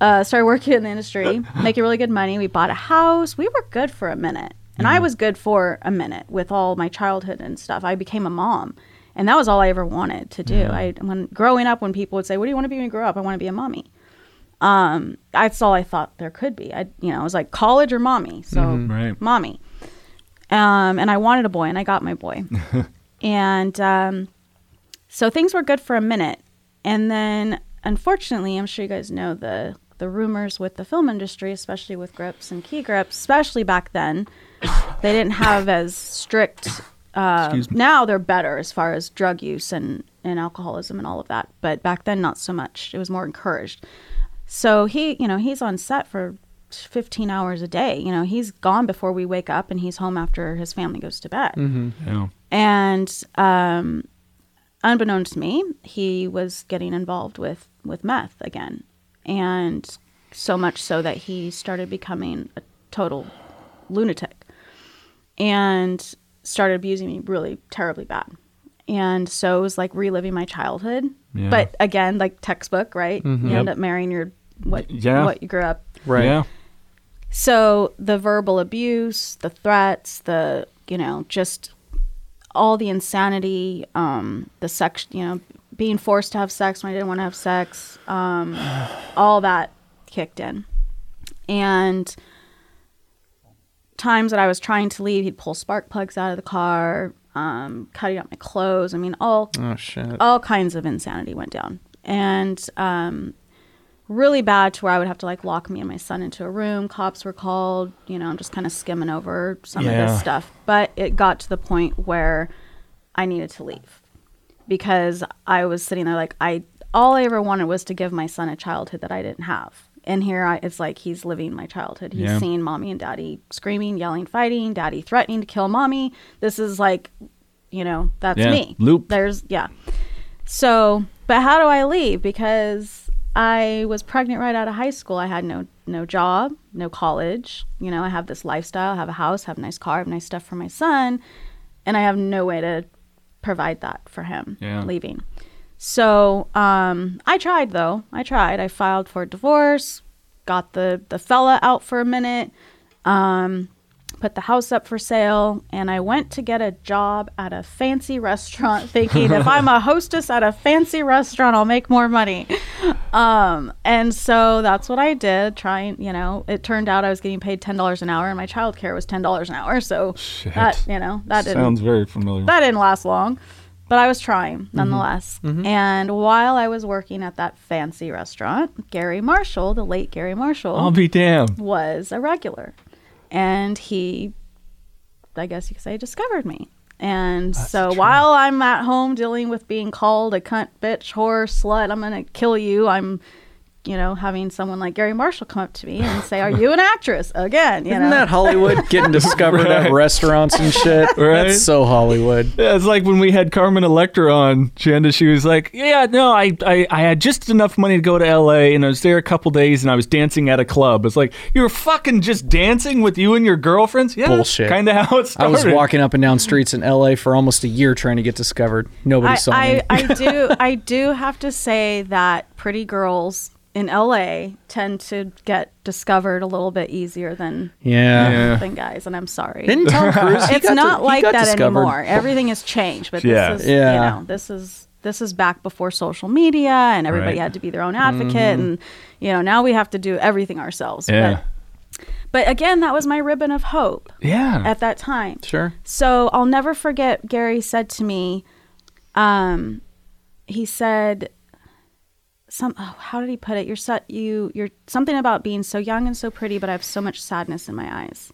uh, started working in the industry, making really good money. We bought a house. We were good for a minute, and I was good for a minute with all my childhood and stuff. I became a mom, and that was all I ever wanted to do. I when growing up, when people would say, "What do you want to be when you grow up?" I want to be a mommy. Um, that's all I thought there could be. I, you know, it was like college or mommy. So Right. mommy. Um, and I wanted a boy, and I got my boy. and um, so things were good for a minute, and then unfortunately, I'm sure you guys know the the rumors with the film industry, especially with grips and key grips, especially back then. they didn't have as strict. Uh, now they're better as far as drug use and, and alcoholism and all of that, but back then not so much. It was more encouraged. So he, you know, he's on set for 15 hours a day. You know, he's gone before we wake up and he's home after his family goes to bed. Yeah. And um, unbeknownst to me, he was getting involved with, with meth again. And so much so that he started becoming a total lunatic and started abusing me really terribly bad. And so it was like reliving my childhood. Yeah. But again, like textbook, right? You Yep. end up marrying your what Yeah. what you grew up Right. Yeah. so the verbal abuse, the threats, the you know, just all the insanity, um, the sex, you know, being forced to have sex when I didn't want to have sex, um, all that kicked in, and times that I was trying to leave, he'd pull spark plugs out of the car, um, cutting up my clothes. I mean, all Oh shit. all kinds of insanity went down. And um, really bad to where i would have to like lock me and my son into a room. Cops were called you know i'm just kind of skimming over some of this stuff. But it got to the point where i needed to leave because i was sitting there like i all i ever wanted was to give my son a childhood that i didn't have and here I, it's like he's living my childhood he's Yeah. seeing mommy and daddy screaming yelling fighting daddy threatening to kill mommy this is like you know that's Yeah. me Loop. there's yeah so, but how do I leave? Because I was pregnant right out of high school. I had no no job, no college. You know, I have this lifestyle, have a house, have a nice car, have nice stuff for my son, and I have no way to provide that for him Yeah. leaving. So, um, I tried though. I tried. I filed for divorce, got the the fella out for a minute. Um, put the house up for sale and I went to get a job at a fancy restaurant thinking if I'm a hostess at a fancy restaurant I'll make more money. um, and so that's what I did. Trying, you know, it turned out I was getting paid ten dollars an hour, and my childcare was ten dollars an hour. So Shit. that, you know, that didn't Sounds very familiar. that didn't last long, but I was trying Mm-hmm. nonetheless. And while I was working at that fancy restaurant, Garry Marshall, the late Garry Marshall, I'll be damned. was a regular, and he, I guess you could say, discovered me. And so while I'm at home dealing with being called a cunt, bitch, whore, slut, I'm gonna kill you. I'm, you know, having someone like Garry Marshall come up to me and say, "Are you an actress?" Again, you Isn't know. that Hollywood getting discovered Right. at restaurants and shit? Right. That's so Hollywood. Yeah, it's like when we had Carmen Electra on, Shanda, she was like, Yeah, no, I, I, I had just enough money to go to LA and I was there a couple days and I was dancing at a club. It's like, you were fucking just dancing with you and your girlfriends? Yeah. Bullshit. Kind of how it started. I was walking up and down streets in LA for almost a year trying to get discovered. Nobody I, saw me. I, I do I do have to say that pretty girls in LA tend to get discovered a little bit easier than yeah. Yeah. than guys, and I'm sorry. Didn't Tom Cruise? he not to- like that discovered. anymore. Everything has changed, but Yeah. this is Yeah. you know this is this is back before social media and everybody Right. had to be their own advocate and you know now we have to do everything ourselves. Yeah. But, but again, that was my ribbon of hope Yeah. at that time. Sure. So I'll never forget. Garry said to me, um, he said, "Some oh, how did he put it? You're so, you you're something about being so young and so pretty, but I have so much sadness in my eyes."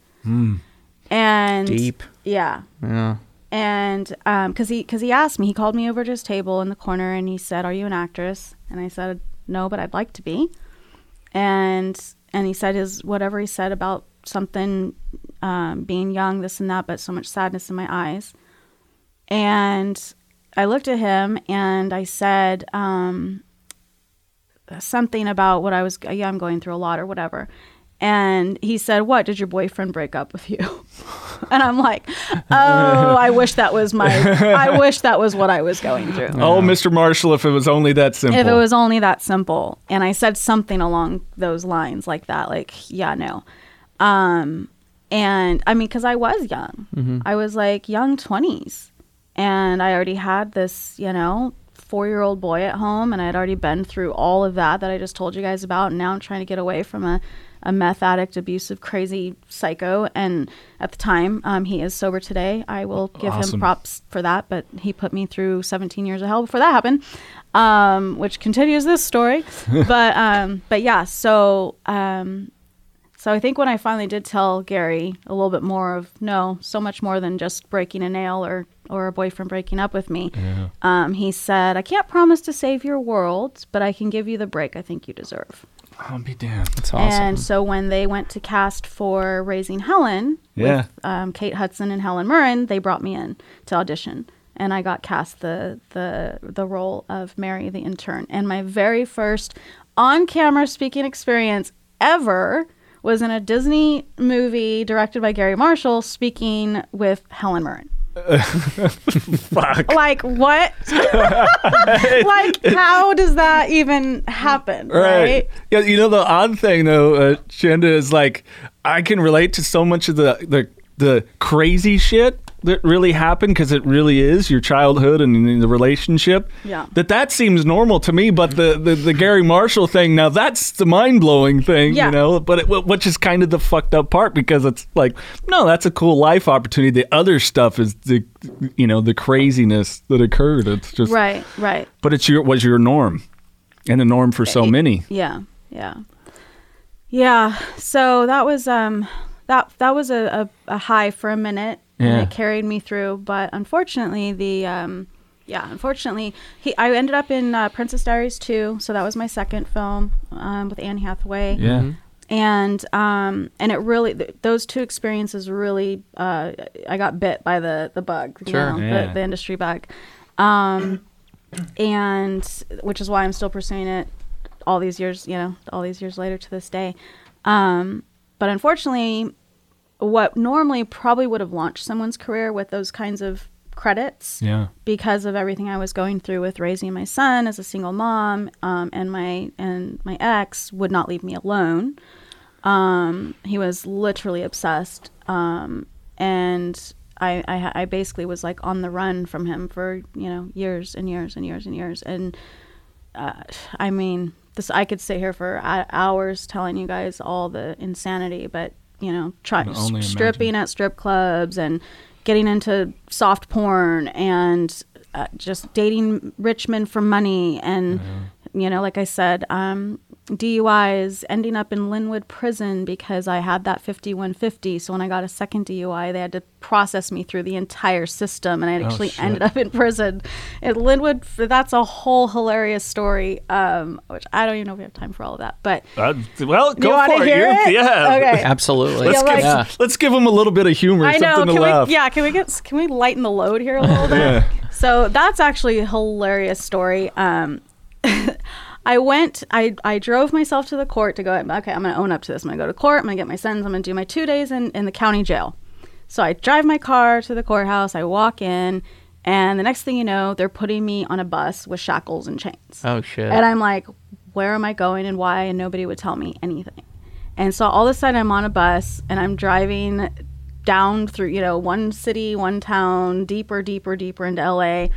And Deep. yeah. Yeah. And um, cause he cause he asked me, he called me over to his table in the corner and he said, "Are you an actress?" And I said, "No, but I'd like to be." And and he said his whatever he said about something um, being young, this and that, but so much sadness in my eyes. And I looked at him and I said um, something about what I was, yeah, I'm going through a lot or whatever. And he said, What? Did your boyfriend break up with you? and I'm like, Oh, I wish that was my, I wish that was what I was going through. Oh, Mr. Marshall, if it was only that simple. If it was only that simple. And I said something along those lines like that, like, yeah, no. Um, and I mean, because I was young, I was like young 20s. And I already had this, you know, four year old boy at home. And I had already been through all of that that I just told you guys about. And now I'm trying to get away from a, a meth addict, abusive, crazy psycho. And at the time, um, he is sober today. I will give Awesome. him props for that. But he put me through 17 years of hell before that happened, um, which continues this story. but um, but yeah, so um, so I think when I finally did tell Garry a little bit more of no, so much more than just breaking a nail or or a boyfriend breaking up with me, um, he said, "I can't promise to save your world, but I can give you the break I think you deserve." I'll be damned. That's awesome. And so when they went to cast for Raising Helen Yeah. with um, Kate Hudson and Helen Mirren, they brought me in to audition, and I got cast the the the role of Mary the intern. And my very first on camera speaking experience ever was in a Disney movie directed by Garry Marshall, speaking with Helen Mirren. Fuck. Like what? like how does that even happen? Right. Yeah, you know the odd thing though, uh, Shanda is like I can relate to so much of the the the crazy shit that really happened because it really is your childhood and the relationship. Yeah. That that seems normal to me, but the the, the Garry Marshall thing now that's the mind blowing thing, Yeah. you know. But it, which is kind of the fucked up part because it's like no, that's a cool life opportunity. The other stuff is the you know the craziness that occurred. It's just Right, right. but it's your was your norm, and the norm for so many. Yeah, yeah, yeah. So that was um that that was a, a, a high for a minute, Yeah. and it carried me through. But unfortunately, the um yeah, unfortunately, he I ended up in uh, Princess Diaries 2. So that was my second film um, with Anne Hathaway Yeah. and um and it really th- those two experiences really uh i got bit by the the bug you Sure. know, Yeah. the, the industry bug um and which is why i'm still pursuing it all these years you know all these years later to this day um but unfortunately what normally probably would have launched someone's career with those kinds of credits Yeah. because of everything I was going through with raising my son as a single mom, um, and my and my ex would not leave me alone. Um, he was literally obsessed, um, and I, I I basically was like on the run from him for you know years and years and years and years, and uh, I mean, this I could sit here for hours telling you guys all the insanity, but you know, try stripping at strip clubs and getting into soft porn and uh, just dating rich men for money and you know, like I said, um, DUIs, ending up in Lynwood prison because I had that 5150. So when I got a second DUI, they had to process me through the entire system, and I actually shit. ended up in prison. At Lynwood, that's a whole hilarious story, um, which I don't even know if we have time for all of that. But Uh, well, do you go for it. hear it? Yeah. Okay. Absolutely. Let's, Yeah, like- give, Yeah. let's give them a little bit of humor, I know. something Can to laugh. we? Yeah. Can we get? Can we lighten the load here a little bit? Yeah. So that's actually a hilarious story. Um, I went. I I drove myself to the court to go. Okay, I'm going to own up to this. I'm going to go to court. I'm going to get my sentence. I'm going to do my two days in in the county jail. So I drive my car to the courthouse. I walk in, and the next thing you know, they're putting me on a bus with shackles and chains. Oh shit. And I'm like, where am I going and why? And nobody would tell me anything. And so all of a sudden I'm on a bus and I'm driving down through, you know, one city, one town, deeper, deeper, deeper into LA.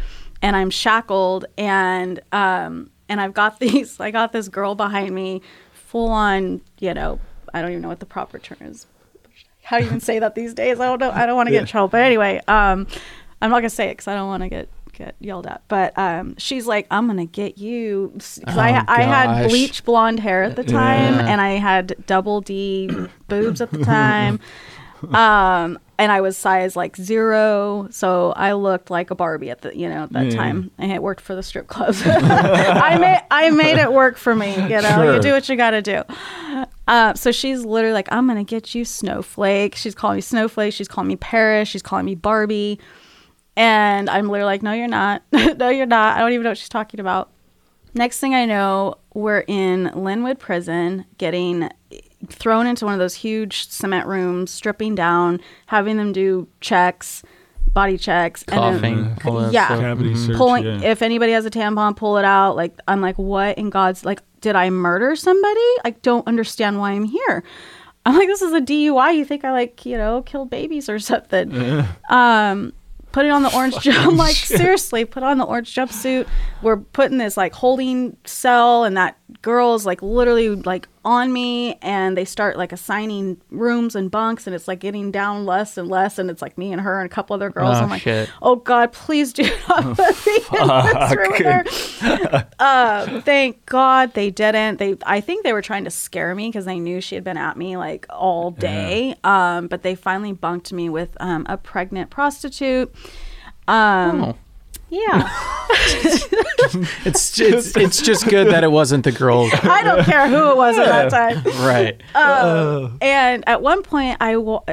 And I'm shackled and um and I've got these I got this girl behind me full on, you know, I don't even know what the proper term is. How do you even say that these days? I don't know. I don't want to get in trouble. But anyway, um, I'm not gonna say it because I don't want to get get yelled at. But um, she's like, I'm gonna get you because I Oh, I had bleach blonde hair at the time Yeah. and I had double D boobs at the time. um, and I was size like zero, so I looked like a Barbie at the you know at that Yeah. time. And it worked for the strip clubs. I made I made it work for me. You know, Sure. you do what you got to do. Uh, so she's literally like, I'm gonna get you Snowflake. She's calling me Snowflake. She's calling me Paris. She's calling me Barbie. And I'm literally like, no, you're not. no, you're not. I don't even know what she's talking about. Next thing I know, we're in Lynwood Prison getting thrown into one of those huge cement rooms, stripping down, having them do checks, body checks, Coughing. all that yeah. stuff. Cavity search, pulling. yeah. If anybody has a tampon, pull it out. Like I'm like, what in God's like? Did I murder somebody? I don't understand why I'm here. I'm like, this is a DUI. You think I like, you know, killed babies or something? Um, put it on the orange jump. I'm like, seriously, put on the orange jumpsuit. We're putting this like holding cell, and that girl is like literally like on me, and they start like assigning rooms and bunks, and it's like getting down less and less, and it's like me and her and a couple other girls. Oh, I'm like, shit. oh God, please do not put me in this room with her. Uh, thank God they didn't. They, I think they were trying to scare me because they knew she had been at me like all day. Um, but they finally bunked me with um, a pregnant prostitute. Um, Oh. Yeah, It's just, it's just good that it wasn't the girl. I don't care who it was at that time. right. Um, and at one point, I wa-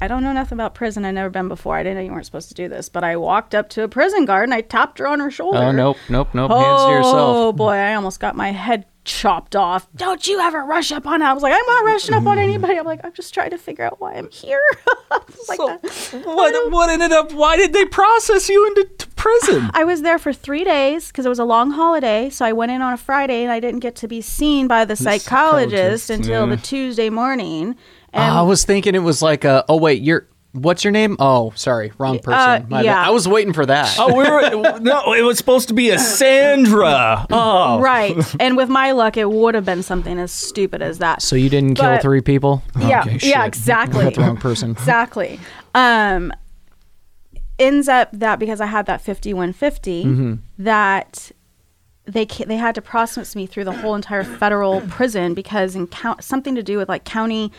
I don't know nothing about prison. I've never been before. I didn't know you weren't supposed to do this, but I walked up to a prison guard and I tapped her on her shoulder. Oh nope, nope, nope. Hands to yourself. Oh boy, I almost got my head chopped off. Don't you ever rush up on it. I was like, I'm not rushing up on anybody. I'm like, I'm just trying to figure out why I'm here. I was like that. What, what ended up? Why did they process you into t- prison? I was there for three days because it was a long holiday. So I went in on a Friday and I didn't get to be seen by the psychologist psychologist, until yeah. the Tuesday morning. And I was thinking it was like a. Oh wait, you're. What's your name? Oh, sorry, wrong person. Uh, My bad. yeah. I was waiting for that. Oh, we were no. It was supposed to be a Sandra. Oh, right. and with my luck, it would have been something as stupid as that. So you didn't kill But- three people? yeah, Okay, yeah, exactly. Got the wrong person. exactly. Um, ends up that because I had that 5150, Mm-hmm. that they they had to process me through the whole entire federal prison because in count something to do with like county.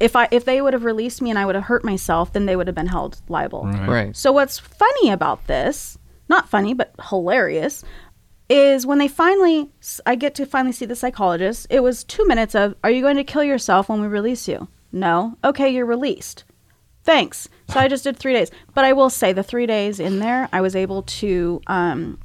If I if they would have released me and I would have hurt myself, then they would have been held liable. Right. So what's funny about this, not funny but hilarious, is when they finally I get to finally see the psychologist. It was 2 minutes of are you going to kill yourself when we release you? No. Okay, you're released. Thanks. So I just did 3 days. But I will say the 3 days in there, I was able to um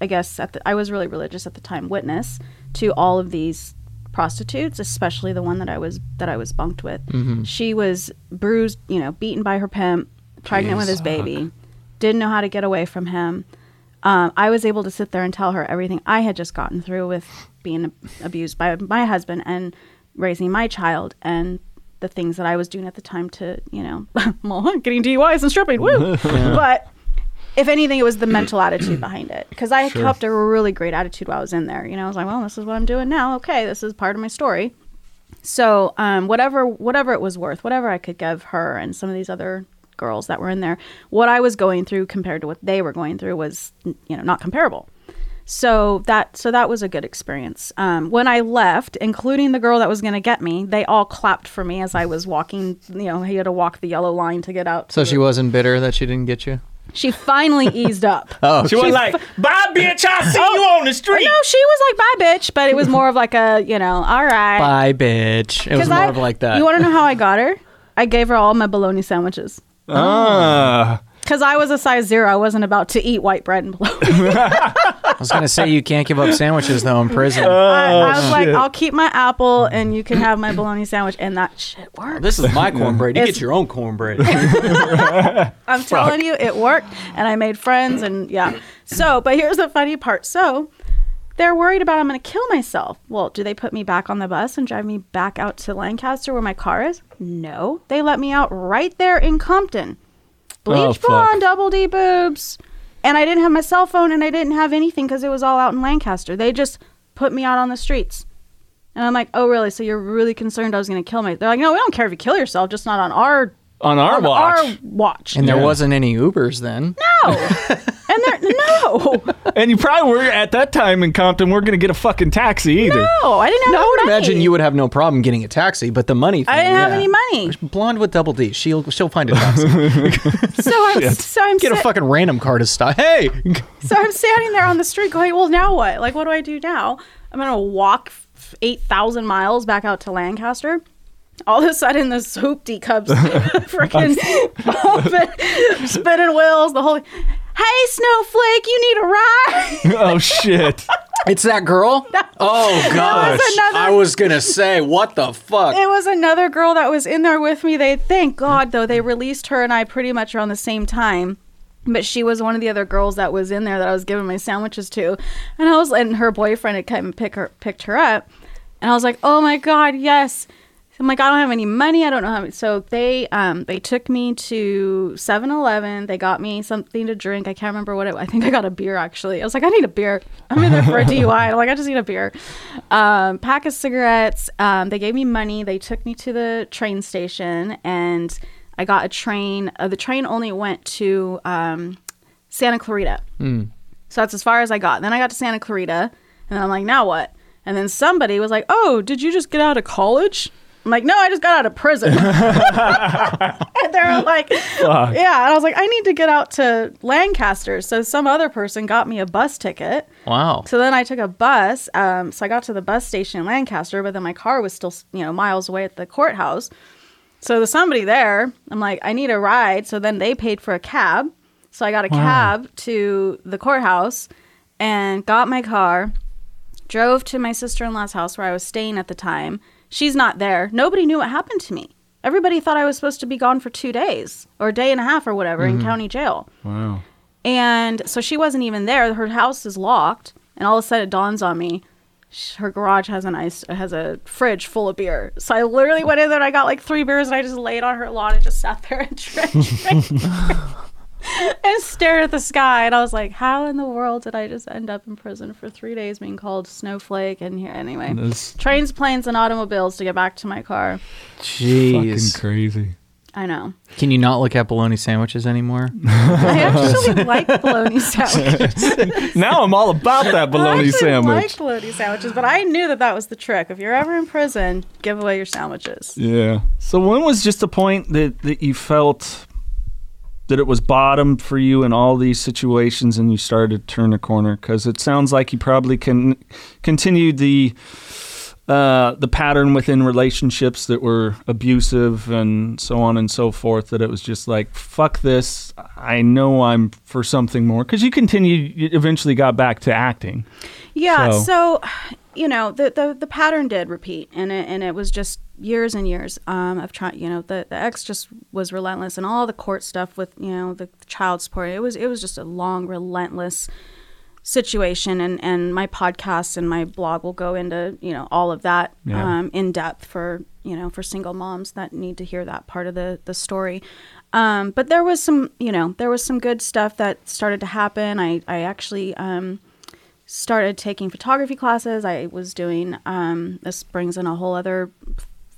I guess at the, I was really religious at the time witness to all of these prostitutes, especially the one that I was that I was bunked with. She was bruised, you know, beaten by her pimp, pregnant with his baby, didn't know how to get away from him. Um, I was able to sit there and tell her everything I had just gotten through with being abused by my husband and raising my child and the things that I was doing at the time to, you know, getting DUIs and stripping, woo. But if anything, it was the mental attitude behind it because I kept a really great attitude while I was in there. You know, I was like, well, this is what I'm doing now. Okay, this is part of my story. So, um, whatever, whatever it was worth, whatever I could give her and some of these other girls that were in there, what I was going through compared to what they were going through was, you know, not comparable. So that so that was a good experience. Um, when I left, including the girl that was going to get me, they all clapped for me as I was walking. You know, he had to walk the yellow line to get out. to So the- she wasn't bitter that she didn't get you. She finally eased up. Oh, She was like, "Bye, bitch! I see you on the street." No, she was like, "Bye, bitch," but it was more of like a, you know, all right. bye, bitch. It was more I- of like that. You want to know how I got her? I gave her all my bologna sandwiches Ah, because I was a size zero. I wasn't about to eat white bread and bologna. I was gonna say you can't give up sandwiches though in prison. Oh, I, I was Oh, shit. like, I'll keep my apple and you can have my bologna sandwich, and that shit worked. this is my cornbread. You It's- get your own cornbread. I'm telling you, it worked, and I made friends, and yeah. So, but here's the funny part. So, they're worried about I'm going to kill myself. Well, do they put me back on the bus and drive me back out to Lancaster where my car is? No, they let me out right there in Compton. Oh, Bleach Oh, fuck. blonde, double D boobs, and I didn't have my cell phone, and I didn't have anything because it was all out in Lancaster. They just put me out on the streets. And I'm like, oh, really? So you're really concerned I was going to kill myself? They're like, no, we don't care if you kill yourself, just not on our on our on watch. our watch. And there Yeah. wasn't any Ubers then. No. and they're no. and you probably were at that time in Compton. We're gonna get a fucking taxi either. No, I didn't have No, I any would money. imagine you would have no problem getting a taxi, but the money thing. I didn't have yeah. any money. Blonde with double D. She'll she'll find a taxi. So I'm so I'm Get a sit- fucking random car to stop. Hey, so I'm standing there on the street going, "Well, now what? Like what do I do now? I'm going to walk 8,000 miles back out to Lancaster." All of a sudden, the hoopty cubs freaking bumping, spinning wheels, the whole. Hey, Snowflake, you need a ride? oh shit! it's that girl. Oh gosh, another- I was gonna say what the fuck. It was another girl that was in there with me. They thank God though they released her and I pretty much around the same time. But she was one of the other girls that was in there that I was giving my sandwiches to, and I was and her boyfriend had come and pick her picked her up, and I was like, oh my God, yes. I'm like, I don't have any money. I don't know how. So they um they took me to 7-Eleven. They got me something to drink. I can't remember what it. I think I got a beer actually. I was like, I need a beer. I'm in there for a DUI. I'm like, I just need a beer. Um, pack of cigarettes. Um, they gave me money. They took me to the train station, and I got a train. Uh, the train only went to um, Santa Clarita. So that's as far as I got. Then I got to Santa Clarita, and I'm like, now what? And then somebody was like, oh, did you just get out of college? I'm like, no, I just got out of prison. and they were like, yeah. And I was like, I need to get out to Lancaster. So some other person got me a bus ticket. Wow. So then I took a bus. Um, so I got to the bus station in Lancaster, but then my car was still, you know, miles away at the courthouse. So there's somebody there. I'm like, I need a ride. So then they paid for a cab. So I got a cab to the courthouse and got my car, drove to my sister in law's house where I was staying at the time. She's not there. Nobody knew what happened to me. Everybody thought I was supposed to be gone for two days or a day and a half or whatever in mm-hmm. county jail. Wow. And so she wasn't even there. Her house is locked. And all of a sudden it dawns on me. Her garage has an ice has a fridge full of beer. So I literally went in there and I got like three beers and I just laid on her lawn and just sat there and drank, drank and stared at the sky. And I was like, how in the world did I just end up in prison for three days being called snowflake? And here anyway, That's trains, planes, and automobiles to get back to my car. fucking Jeez. crazy. I know. Can you not look at bologna sandwiches anymore? I actually like bologna sandwiches. Now I'm all about that I bologna actually sandwich. like bologna sandwiches, but I knew that that was the trick. If you're ever in prison, give away your sandwiches. Yeah. So when was just the point that, that you felt that it was bottom for you in all these situations and you started to turn a corner? Because it sounds like you probably can continued the uh, the pattern within relationships that were abusive and so on and so forth. That it was just like fuck this. I know I'm for something more. Because you continued, you eventually got back to acting. Yeah, So- so, you know, the, the the pattern did repeat and it and it was just years and years um, of trying you know, the, the ex just was relentless and all the court stuff with, you know, the child support. It was it was just a long, relentless situation and and my podcast and my blog will go into you know all of that Yeah. um, in depth for you know for single moms that need to hear that part of the the story um, but there was some you know there was some good stuff that started to happen i i actually um, started taking photography classes i was doing um, this brings in a whole other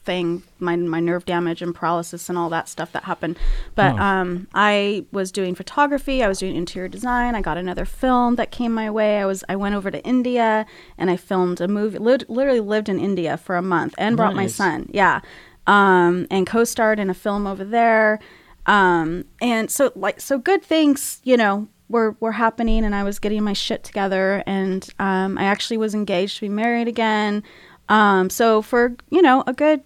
thing my my nerve damage and paralysis and all that stuff that happened. But Oh. um i was doing photography i was doing interior design i got another film that came my way. I was i went over to india and i filmed a movie lit- literally lived in india for a month and brought my son yeah. Um and co-starred in a film over there. Um and so like so good things you know were were happening and i was getting my shit together and um i actually was engaged to be married again. Um so for you know a good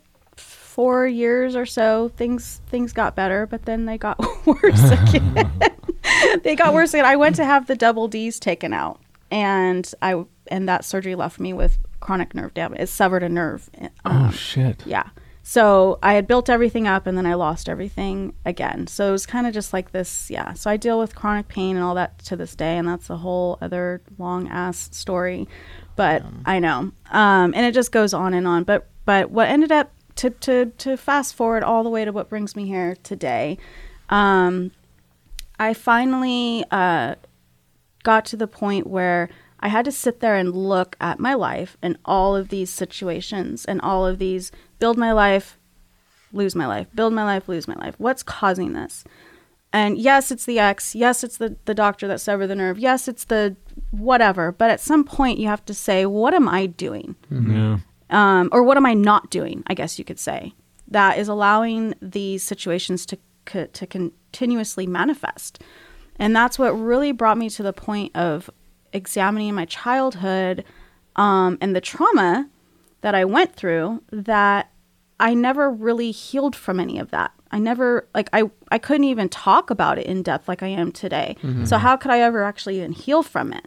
four years or so things things got better but then they got worse again. They got worse again. I went to have the double d's taken out and i and that surgery left me with chronic nerve damage. It severed a nerve Oh Um, shit. yeah. So i had built everything up and then i lost everything again. So it was kind of just like this yeah. So i deal with chronic pain and all that to this day and that's a whole other long ass story but i know. Um, and it just goes on and on. But but what ended up to to to fast forward all the way to what brings me here today um, i finally uh, got to the point where I had to sit there and look at my life and all of these situations and all of these build my life, lose my life, build my life, lose my life. What's causing this? And yes, it's the ex. Yes, it's the, the doctor that severed the nerve. Yes, it's the whatever. But at some point, you have to say, what am I doing? Yeah. Um, or what am I not doing? I guess you could say that is allowing these situations to co- to continuously manifest, and that's what really brought me to the point of examining my childhood um, and the trauma that I went through. That I never really healed from any of that. I never like I I couldn't even talk about it in depth like I am today. So how could I ever actually even heal from it?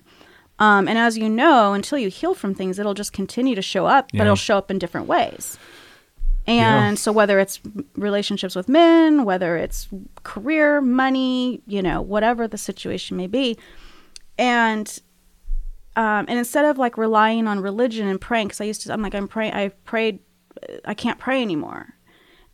Um, and as you know, until you heal from things, it'll just continue to show up, but Yeah. it'll show up in different ways. And so, whether it's relationships with men, whether it's career, money, you know, whatever the situation may be, and um, and instead of like relying on religion and praying, because I used to, I'm like, I'm praying, I prayed, I can't pray anymore,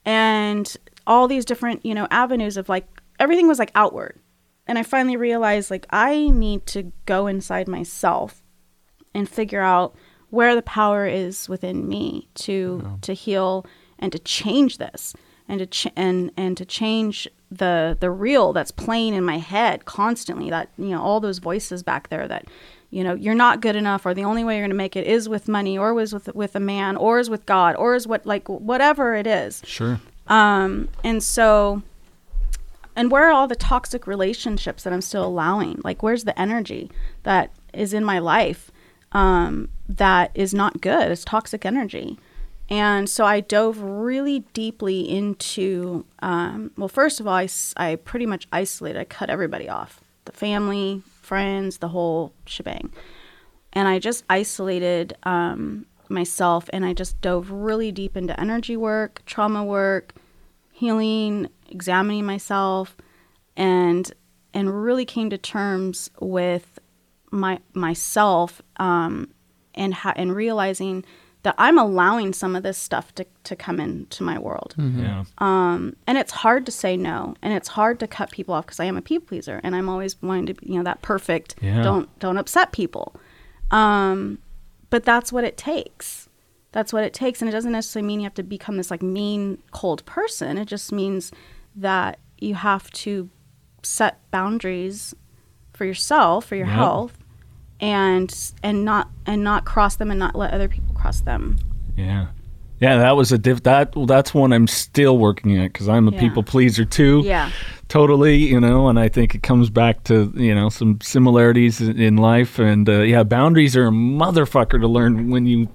and all these different, you know, avenues of like everything was like outward, and I finally realized like I need to go inside myself and figure out where the power is within me to to heal and to change this and to ch- and and to change the the reel that's playing in my head constantly that you know all those voices back there that you know you're not good enough or the only way you're going to make it is with money or was with with a man or is with God or is what like whatever it is Sure. um, and so, and where are all the toxic relationships that I'm still allowing? Like, where's the energy that is in my life um, that is not good? It's toxic energy. And so I dove really deeply into, um, well, first of all, I pretty much isolated, I cut everybody off the family, friends, the whole shebang and I just isolated um, myself and I just dove really deep into energy work, trauma work, healing, examining myself, and and really came to terms with my myself um, and ha- and realizing that I'm allowing some of this stuff to, to come into my world. Yeah. Um, and it's hard to say no, and it's hard to cut people off because I am a people pleaser, and I'm always wanting to, be, you know, that perfect. Yeah. Don't don't upset people. Um, but that's what it takes. That's what it takes, and it doesn't necessarily mean you have to become this like mean, cold person. It just means that you have to set boundaries for yourself, for your Yep. health, and and not and not cross them, and not let other people cross them. Yeah. Yeah, that was a diff. That that's one I'm still working at because I'm a Yeah. people pleaser too. Yeah. totally. You know, and I think it comes back to you know some similarities in, life, and uh, yeah, boundaries are a motherfucker to learn when you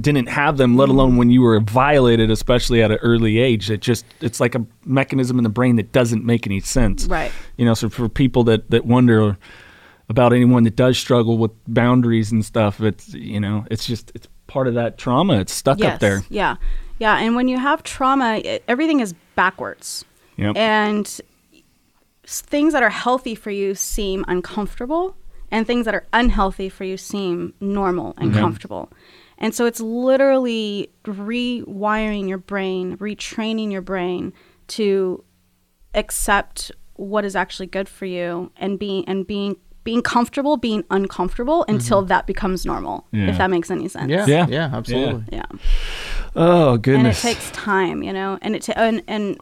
didn't have them, let alone when you were violated, especially at an early age. It just it's like a mechanism in the brain that doesn't make any sense. Right. You know, so for people that that wonder about anyone that does struggle with boundaries and stuff, it's you know, it's just it's part of that trauma. It's stuck up there. Yeah. Yeah. And when you have trauma, it, everything is backwards. Yep. And things that are healthy for you seem uncomfortable and things that are unhealthy for you seem normal and comfortable. And so it's literally rewiring your brain, retraining your brain to accept what is actually good for you and being and being being comfortable being uncomfortable mm-hmm. until that becomes normal Yeah. if that makes any sense Yeah, Yeah. yeah, absolutely. yeah Oh goodness. and it takes time you know and it ta- and, and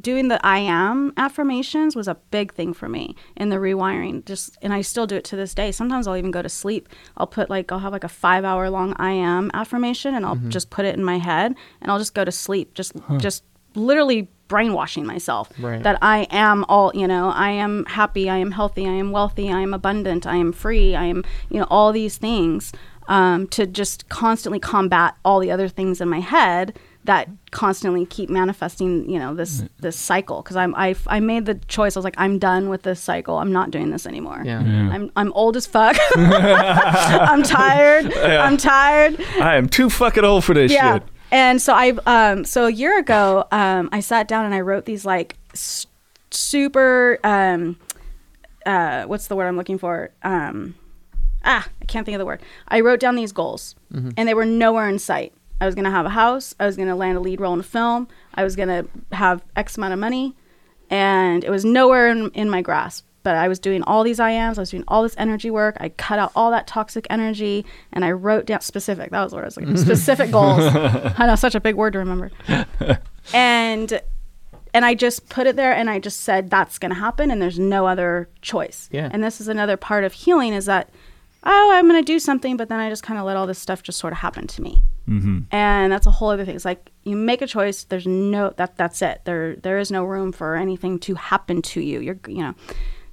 doing the i am affirmations was a big thing for me in the rewiring just and i still do it to this day sometimes i'll even go to sleep i'll put like i'll have like a five hour long i am affirmation and i'll mm-hmm. just put it in my head and i'll just go to sleep just just literally brainwashing myself. Right. that i am all you know i am happy i am healthy i am wealthy i am abundant i am free i am you know all these things um, to just constantly combat all the other things in my head that constantly keep manifesting you know this this cycle. Because i'm I, I made the choice. I was like i'm done with this cycle. I'm not doing this anymore. Yeah. i'm i'm old as fuck. I'm tired. I'm tired. I am too fucking old for this yeah. shit. And so i um so a year ago um i sat down and i wrote these like s- super um uh what's the word i'm looking for? Um ah i can't think of the word. I wrote down these goals. And they were nowhere in sight. I was going to have a house. I was going to land a lead role in a film. I was going to have x amount of money. And it was nowhere in, in my grasp but i was doing all these iams i was doing all this energy work i cut out all that toxic energy and i wrote down specific that was what i was like, specific goals i know such a big word to remember and and I just put it there and I just said that's going to happen and there's no other choice. Yeah. And this is another part of healing is that oh I'm going to do something but then I just kind of let all this stuff just sort of happen to me. Mm-hmm. And that's a whole other thing. It's like you make a choice. There's no that that's it. There there is no room for anything to happen to you. You're you know.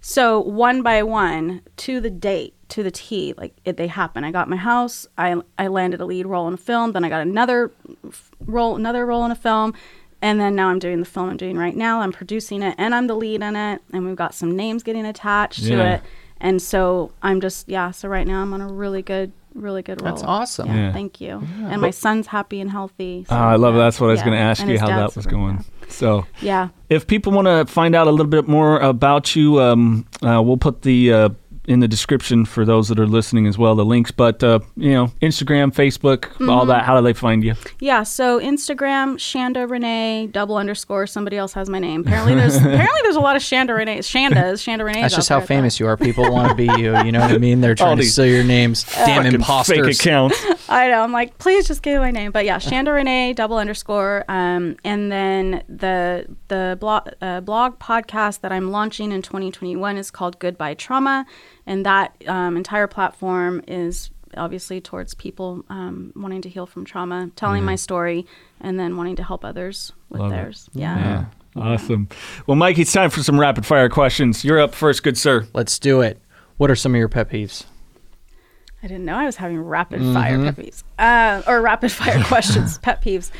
So one by one to the date to the T, like it, they happen. I got my house. I I landed a lead role in a film. Then I got another f- role, another role in a film, and then now I'm doing the film I'm doing right now. I'm producing it, and I'm the lead in it. And we've got some names getting attached to it. And so I'm just yeah. So right now I'm on a really good, really good roll. That's awesome. Yeah, Yeah. Thank you. And my son's happy and healthy. so, Oh, I love yeah. that. That's what I was Yeah. going to ask And you his how that dad's was super- going. So, Yeah. if people want to find out a little bit more about you, um, uh, we'll put the uh, in the description for those that are listening as well the links. But uh, you know, Instagram, Facebook, all Mm-hmm. that. How do they find you? Yeah, so Instagram, Shanda Renee, double underscore, somebody else has my name. Apparently there's apparently there's a lot of Shanda Renee Shandas, Shanda Renee. That's just how famous you are. People want to be you. You know what I mean? They're trying to these steal your names. Damn Fucking imposters. Fake accounts. I know. I'm like, please just give me my name. But yeah, Shanda Renee, double underscore. Um, and then the the blog uh, blog podcast that I'm launching in 2021 is called Goodbye Trauma, and that um, entire platform is obviously towards people um, wanting to heal from trauma, telling my story, and then wanting to help others with Love it. theirs. Yeah. Yeah. Awesome. Well, Mike, it's time for some rapid fire questions. You're up first, good sir. Let's do it. What are some of your pet peeves? I didn't know I was having rapid fire pet peeves uh, or rapid fire questions, pet peeves.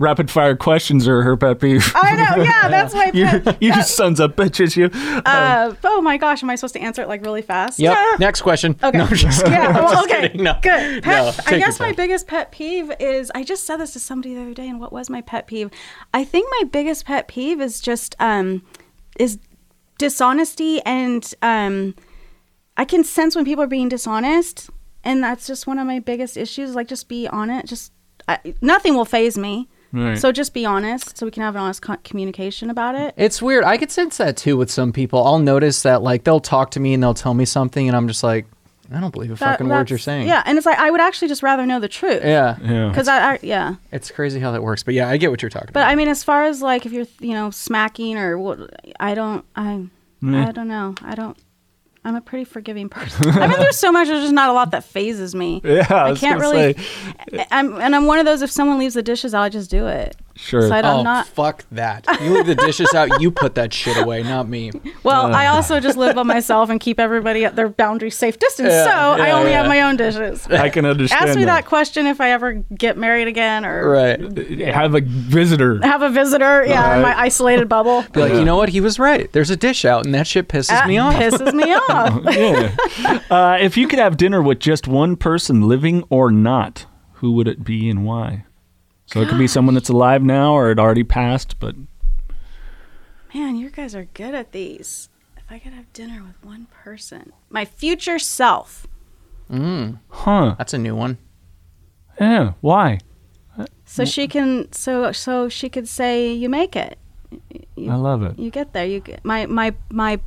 Rapid fire questions are her pet peeve. I know. Yeah, that's my you, pet. you sons of bitches, you. Uh, oh my gosh, am I supposed to answer it like really fast? Yep. Yeah. Next question. Okay. No, I'm just yeah. I'm Well, just okay. kidding. No. Good. Pet, No, I guess my biggest pet peeve is I just said this to somebody the other day, and what was my pet peeve? I think my biggest pet peeve is just um is dishonesty and um I can sense when people are being dishonest, and that's just one of my biggest issues. Like, just be on it. Just I, nothing will faze me. Right. So just be honest, so we can have an honest co- communication about it. It's weird. I could sense that too with some people. I'll notice that like they'll talk to me and they'll tell me something, and I'm just like, I don't believe a That- fucking word you're saying. Yeah, and it's like I would actually just rather know the truth. Yeah. Yeah. Because I, I, yeah. It's crazy how that works. But yeah, I get what you're talking But about. I mean, as far as like if you're, you know, smacking or what, I don't, I, I don't know. I don't. I'm a pretty forgiving person. I've been through so much. There's just not a lot that fazes me. Yeah, I I can't really. say. I'm and I'm one of those. If someone leaves the dishes, I'll just do it. Sure. So I oh, don't not. fuck that. You leave the dishes out, you put that shit away, not me. Well, I also just live by myself and keep everybody at their boundary safe distance. Yeah, so I only yeah. have my own dishes. I can understand. Ask me that question if I ever get married again or Right. Have a visitor. have a visitor. Yeah, in Right. my isolated bubble. Be like, you know what? He was right. There's a dish out, and that shit pisses That me off. Pisses me off. yeah. Uh, if you could have dinner with just one person, living or not, who would it be and why? So it could be someone that's alive now or it already passed, but Man, you guys are good at these. If if I could have dinner with one person, my future self. Mm. Huh? That's a new one. Yeah. Why? So she can so so she could say you make it. You, I love it. you get there. You get my my my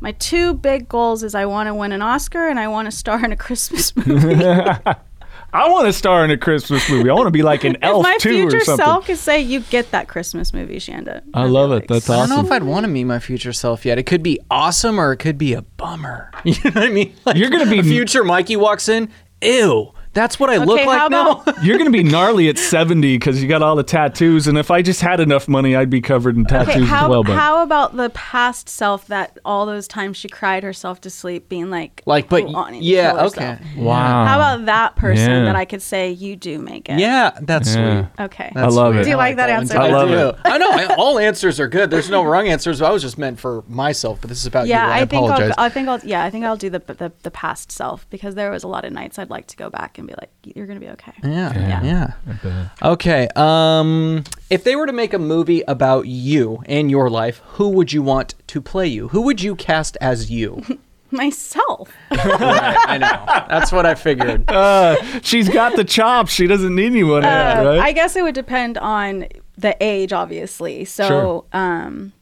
my two big goals is I want to win an Oscar and I want to star in a Christmas movie. I want to star in a Christmas movie. I want to be like an elf my too, future or something. Your future self could say you get that Christmas movie, Shanda. I love it. That's awesome. I don't know if I'd want to meet my future self yet. It could be awesome or it could be a bummer. You know what I mean? Like, You're gonna be- a future Mikey walks in. Ew, that's what I look like how now. You're gonna be gnarly at 70 because you got all the tattoos, and if I just had enough money, I'd be covered in tattoos Okay, how, as well. But how about the past self that all those times she cried herself to sleep, being like, like, but oh, wanting yeah, okay. wow, How about that person Yeah. that I could say you do make it? Yeah, that's Yeah. sweet. Okay. I love it. Do you like that answer? I love do. it. I know I, all answers are good. There's no wrong answers. I was just meant for myself, but this is about yeah, you. I, I, think apologize. I'll, I think I'll yeah, I think I'll do the, the the past self because there was a lot of nights I'd like to go back and be like, you're gonna be okay. yeah, Yeah. yeah. Okay. Um, if they were to make a movie about you and your life, who would you want to play you? Who would you cast as you? Myself. right, I know. That's what I figured. Uh, she's got the chops. She doesn't need anyone else, Uh, right? I guess it would depend on the age, obviously. So, Sure. um,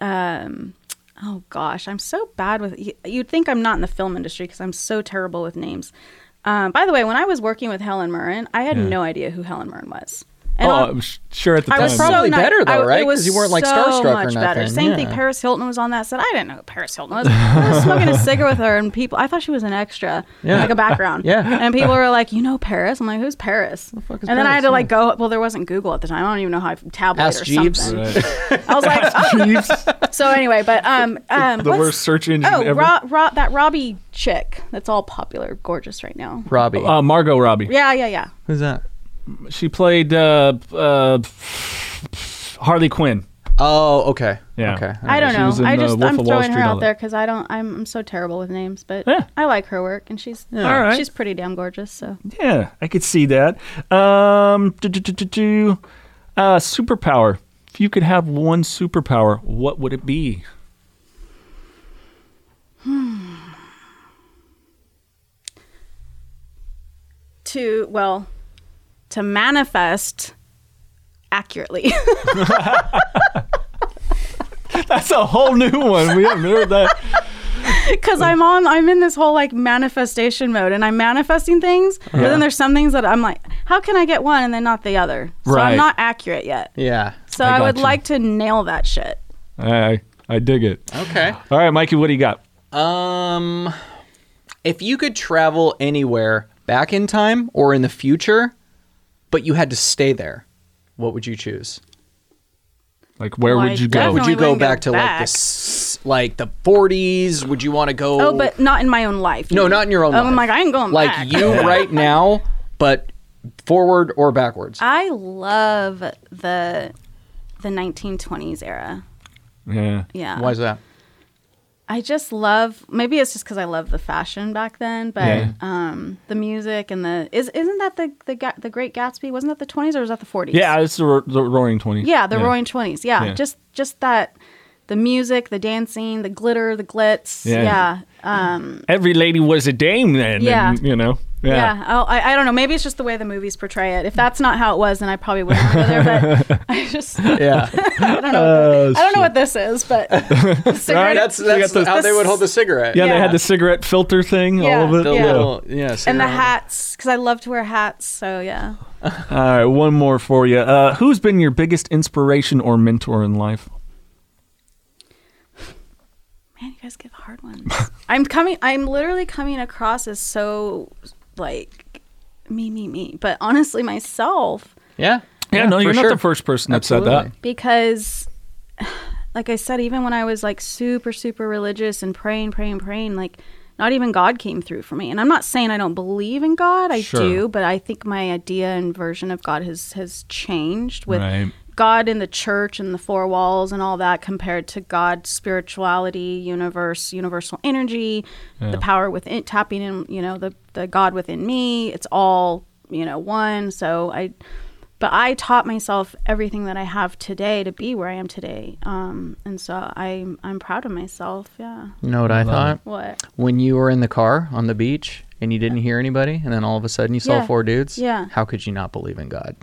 um, oh gosh, I'm so bad with. You'd think I'm not in the film industry because I'm so terrible with names. Um, by the way, when I was working with Helen Mirren, I had Yeah. no idea who Helen Mirren was. And oh, I'm sure at the I time. was probably so better, nice. though, I- right? Because you weren't, like, so starstruck or much better. nothing. Same thing. Paris Hilton was on that set. I didn't know who Paris Hilton was. I was smoking a cigarette with her, and people. I thought she was an extra, Yeah. like a background. Yeah. And people were like, "You know Paris?" I'm like, "Who's Paris?" fuck is and then I had Paris? to like go. Well, there wasn't Google at the time. I don't even know how I tablet Ask or Jeeves. something. Right. I was like, oh. Jeeves, so anyway, but um, um, the worst search engine Oh, ever. Ro- Ro- that Robbie chick. That's all popular, gorgeous right now. Robbie. uh, Margot Robbie. Yeah, yeah, yeah. Who's that? She played uh, uh, Harley Quinn. Oh, okay. Yeah. Okay. I don't She know. was in, I uh, just Wolf I'm of Wall throwing her Street, all out that. there because I don't. I'm I'm so terrible with names, but Yeah. I like her work and she's All right. she's pretty damn gorgeous. So Yeah, I could see that. Um, do, do, do, do, do. Uh, superpower. If you could have one superpower, what would it be? to well to manifest accurately. That's a whole new one. We haven't heard that. because I'm on, I'm in this whole like manifestation mode, and I'm manifesting things. But then there's some things that I'm like, how can I get one and then not the other? So Right. I'm not accurate yet. Yeah. So I I, would you. like to nail that shit. I I dig it. Okay. All right, Mikey, what do you got? Um, if you could travel anywhere back in time or in the future, but you had to stay there, what would you choose? Like, where Well, would you go? would you go wouldn't go back to like the like the 40s? Would you want to go? Oh, but not in my own life. no, mean? not in your own Oh, life. I'm like, I ain't going like back. you right now, but forward or backwards. I love the the 1920s era. Yeah. Yeah. Why is that? I just love. Maybe it's just because I love the fashion back then, but Yeah. um, the music and the is isn't that the the the Great Gatsby? Wasn't that the 20s or was that the 40s? Yeah, it's the, ro- the Roaring Twenties. Yeah, the Roaring Twenties. Yeah, Yeah. just just that, the music, the dancing, the glitter, the glitz. Yeah. Yeah, um, Every lady was a dame then. Yeah. and, you know. yeah. Yeah. I'll- I I don't know. Maybe it's just the way the movies portray it. If that's not how it was, then I probably wouldn't go there. But I just Yeah. I don't know. Oh, what I don't know what this is, but cigarette- that's that's the- how they would hold the cigarette. Yeah, they had the cigarette filter thing, all of it. The Yeah. little yeah. and the hats because I love to wear hats. So yeah. All right, one more for you. Uh, who's been your biggest inspiration or mentor in life? Man, you guys give hard ones. I'm coming. I'm literally coming across as so like me, me, me. But honestly, myself, Yeah. Yeah, no, you're sure. not the first person that said that. Because, like I said, even when I was like super, super religious and praying, praying, praying, like not even God came through for me. And I'm not saying I don't believe in God. I Sure. do, but I think my idea and version of God has has changed with Right. God in the church and the four walls and all that compared to God's spirituality, universe, universal energy, the power within tapping in, you know, the the God within me. It's all, you know, one. So I but I taught myself everything that I have today to be where I am today. Um, and so I'm I'm proud of myself. Yeah. You know what I thought? What? When you were in the car on the beach and you didn't hear anybody, and then all of a sudden you saw Yeah. four dudes. Yeah. How could you not believe in God?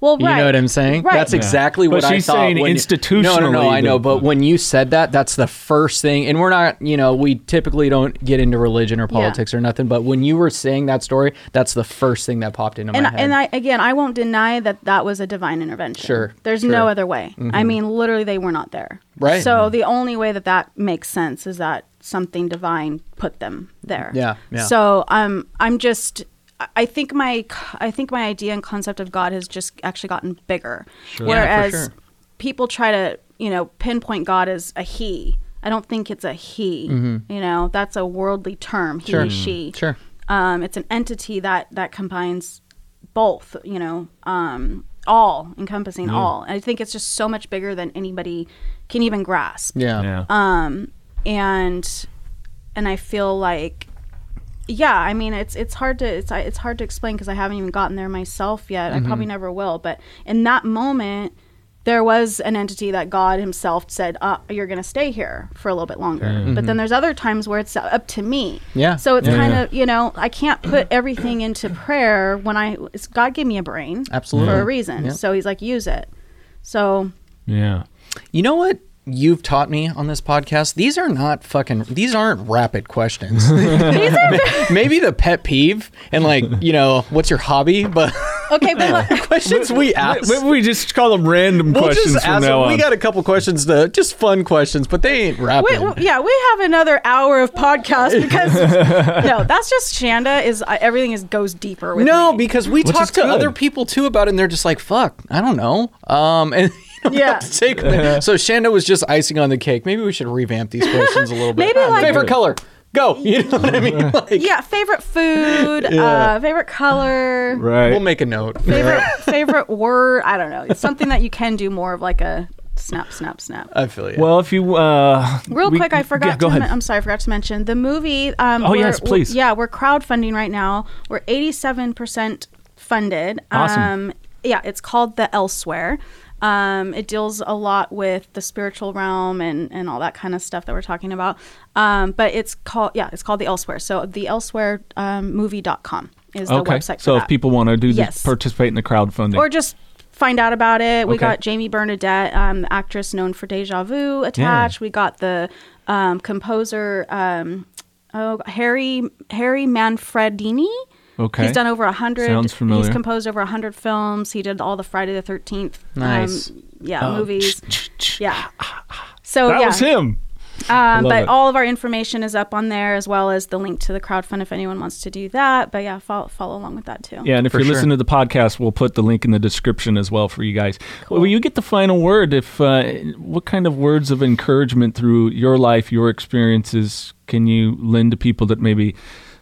Well, You know what I'm saying? Right. That's exactly But what I she's thought. saying when you- No, no, no. institutionally I know, but when you said that, that's the first thing. And we're not, you know, we typically don't get into religion or politics or nothing. But when you were saying that story, that's the first thing that popped into and my head. and I again, I won't deny that that was a divine intervention. Sure, there's sure. Mm-hmm. no other way. I mean, literally, they were not there. Right. So the only way that that makes sense is that something divine put them there. Yeah, yeah. So um, I'm just. I- I think my I think my idea and concept of God has just actually gotten bigger. Yeah, for Whereas sure. people try to you know pinpoint God as a he. I don't think it's a he. You know, that's a worldly term. He, Mm-hmm. Sure. she Sure. um, it's an entity that that combines both you know um, all encompassing all and i think it's just so much bigger than anybody can even grasp Yeah. Yeah. um, and and i feel like yeah i mean it's it's hard to it's it's hard to explain because i haven't even gotten there myself yet i probably never will but in that moment there was an entity that god himself said uh, you're going to stay here for a little bit longer but then there's other times where it's up to me Yeah. so it's Yeah, kind yeah. of you know i can't put everything into prayer when i it's, god gave me a brain Absolutely. for a reason Yeah. so he's like use it so yeah. You know what you've taught me on this podcast? These are not fucking. These aren't rapid questions. Maybe the pet peeve and like you know what's your hobby, but okay but what, questions we ask. Maybe we just call them random We'll questions just from ask now them. on. We got a couple questions to just fun questions, but they ain't rapid. Wait, well, yeah, we have another hour of podcast because no, that's just Shanda. Is uh, everything is goes deeper with no, me. because we Which talk to good. other people too about it, and they're just like, "Fuck, I don't know." Um, and you don't Yeah. have to take them. So Shanda was just icing on the cake. Maybe we should revamp these questions a little bit. Maybe, like- favorite color. Go. You know what I mean? Like, yeah, favorite food, uh, favorite color, right. We'll make a note. favorite favorite word. I don't know. It's something that you can do more of like a snap, snap, snap. I feel you. well, if you uh, Real we- quick, I forgot. Yeah, go to ahead. men- I'm sorry, I forgot to mention the movie. Um, Oh, we're- yes, please. Yeah, we're crowdfunding right now. We're 87 percent funded. Awesome. Um, yeah, it's called The Elsewhere. Um, it deals a lot with the spiritual realm and, and all that kind of stuff that we're talking about. Um, but it's called yeah, it's called The Elsewhere. So the Elsewhere um, movie.com is the okay. website. For So if people want to do Yes. participate in the crowdfunding. or just find out about it. We Okay. got Jamie Bernadette, um, the actress known for Deja Vu, attached. We got the um, composer um, oh, Harry Harry Manfredini. Okay. He's done over a hundred. Sounds familiar. He's composed over a hundred films. He did all the Friday the Thirteenth. Nice. Um, yeah, Oh, movies. Yeah. So that yeah, was him. um, but it. all of our information is up on there as well as the link to the crowdfund if anyone wants to do that. But yeah, follow follow along with that too. Yeah, and if For you're sure. listening to the podcast, we'll put the link in the description as well for you guys. Will you get the final word? If uh, what kind of words of encouragement through your life, your experiences, can you lend to people that maybe,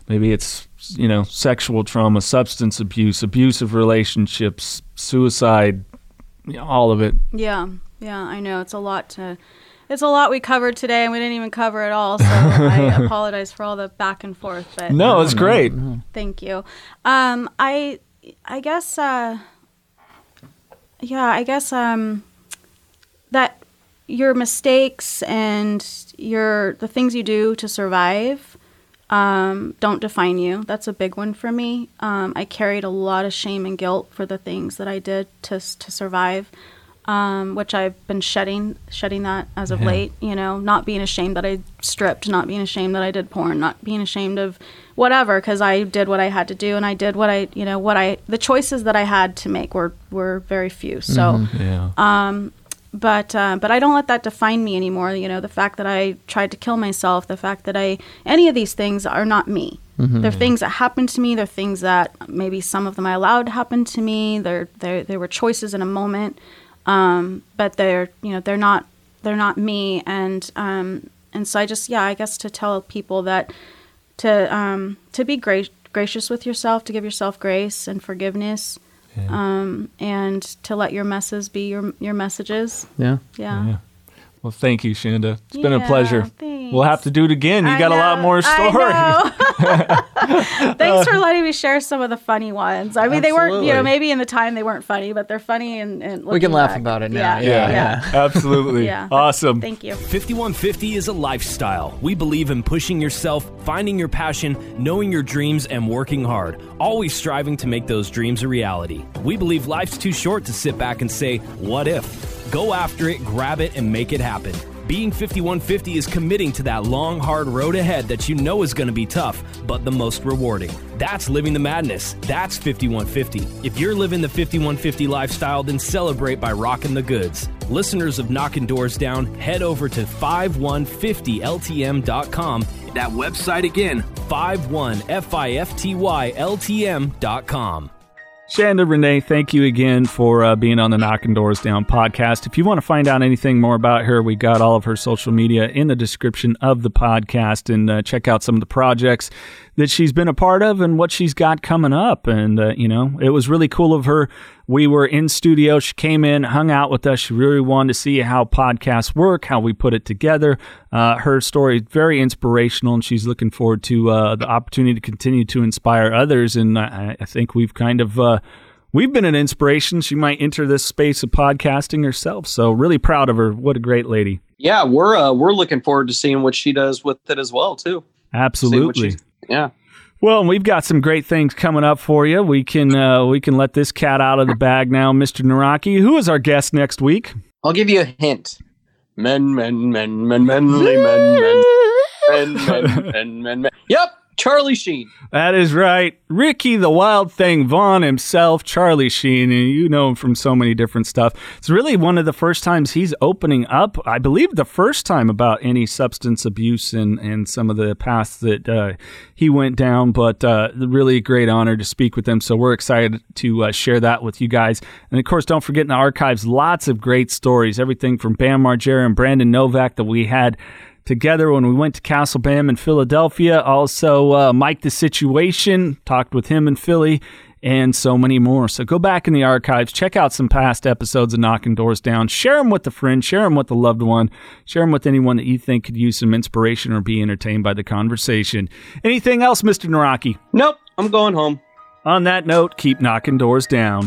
maybe it's you know sexual trauma, substance abuse, abusive relationships, suicide, you know, all of it. Yeah, yeah, I know it's a lot to. It's a lot we covered today, and we didn't even cover it all. So I apologize for all the back and forth. But No, it's great. thank you. Um, I, I guess, uh, yeah, I guess um, that your mistakes and your the things you do to survive um, don't define you. That's a big one for me. Um, I carried a lot of shame and guilt for the things that I did to to survive, um, which I've been shedding shedding that as of Yeah. late. You know, not being ashamed that I stripped, not being ashamed that I did porn, not being ashamed of whatever because I did what I had to do and I did what I you know what I the choices that I had to make were were very few. So Yeah. um, but uh, but I don't let that define me anymore. You know, the fact that I tried to kill myself, the fact that I any of these things are not me. They're things that happened to me. They're things that maybe some of them I allowed to happen to me. They're they they were choices in a moment, um, but they're you know they're not they're not me. And um, and so I just yeah I guess to tell people that to um, to be gra- gracious with yourself, to give yourself grace and forgiveness um, and to let your messes be your your messages. Yeah. Yeah. Yeah. Well, thank you, Shanda. It's been a pleasure. thanks. We'll have to do it again. You I got a lot more I story. know. Thanks for uh, letting me share some of the funny ones. I mean, they weren't, you know, maybe in the time they weren't funny, but they're funny and, and We can laugh back. about it now. Yeah, Yeah. Absolutely. Yeah. Awesome. Thank you. 5150 is a lifestyle. We believe in pushing yourself, finding your passion, knowing your dreams, and working hard, always striving to make those dreams a reality. We believe life's too short to sit back and say, What if? Go after it, grab it, and make it happen. Being 5150 is committing to that long, hard road ahead that you know is going to be tough, but the most rewarding. That's living the madness. That's 5150. If you're living the 5150 lifestyle, then celebrate by rocking the goods. Listeners of Knockin' Doorz Down, head over to 51fiftyltm.com. That website again, 51fiftyltm.com. Shanda Renee, thank you again for uh, being on the Knockin' Doorz Down podcast. If you want to find out anything more about her, we got all of her social media in the description of the podcast and uh, check out some of the projects that she's been a part of and what she's got coming up. And, uh, you know, it was really cool of her. We were in studio. She came in, hung out with us. She really wanted to see how podcasts work, how we put it together. Uh, her story is very inspirational, and she's looking forward to uh, the opportunity to continue to inspire others. And I, I think we've kind of uh, we've been an inspiration. She might enter this space of podcasting herself. So really proud of her. What a great lady. Yeah, we're uh, we're looking forward to seeing what she does with it as well too. Absolutely. Yeah. Well, we've got some great things coming up for you. We can uh, we can let this cat out of the bag now, Mr. Naraki. Who is our guest next week? I'll give you a hint. Men, men, men, men, menly men, men, men, men, men, men, men. Yep, Charlie Sheen. That is right. Ricky the Wild Thing Vaughn himself, Charlie Sheen, and you know him from so many different stuff. It's really one of the first times he's opening up, I believe the first time about any substance abuse and, and some of the paths that uh, he went down, but uh, really a great honor to speak with him. So we're excited to uh, share that with you guys. And of course, don't forget in the archives, lots of great stories, everything from Bam Margera and Brandon Novak that we had together when we went to Castle Bam in Philadelphia. Also, uh, Mike the Situation, talked with him in Philly, and so many more. So go back in the archives, check out some past episodes of Knockin' Doorz Down, share them with a friend, share them with a loved one, share them with anyone that you think could use some inspiration or be entertained by the conversation. Anything else, Mr. Naraki? Nope, I'm going home. On that note, keep knocking doors down.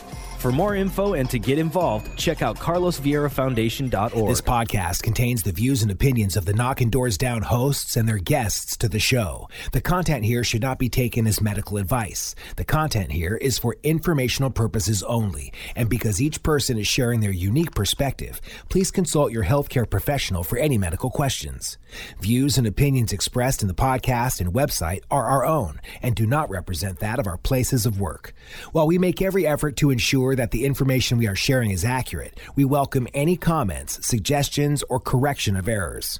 For more info and to get involved, check out carlosvieirafoundation.org. This podcast contains the views and opinions of the Knockin' Doorz Down hosts and their guests to the show. The content here should not be taken as medical advice. The content here is for informational purposes only, and because each person is sharing their unique perspective, please consult your healthcare professional for any medical questions. Views and opinions expressed in the podcast and website are our own and do not represent that of our places of work. While we make every effort to ensure that the information we are sharing is accurate, we welcome any comments, suggestions, or correction of errors.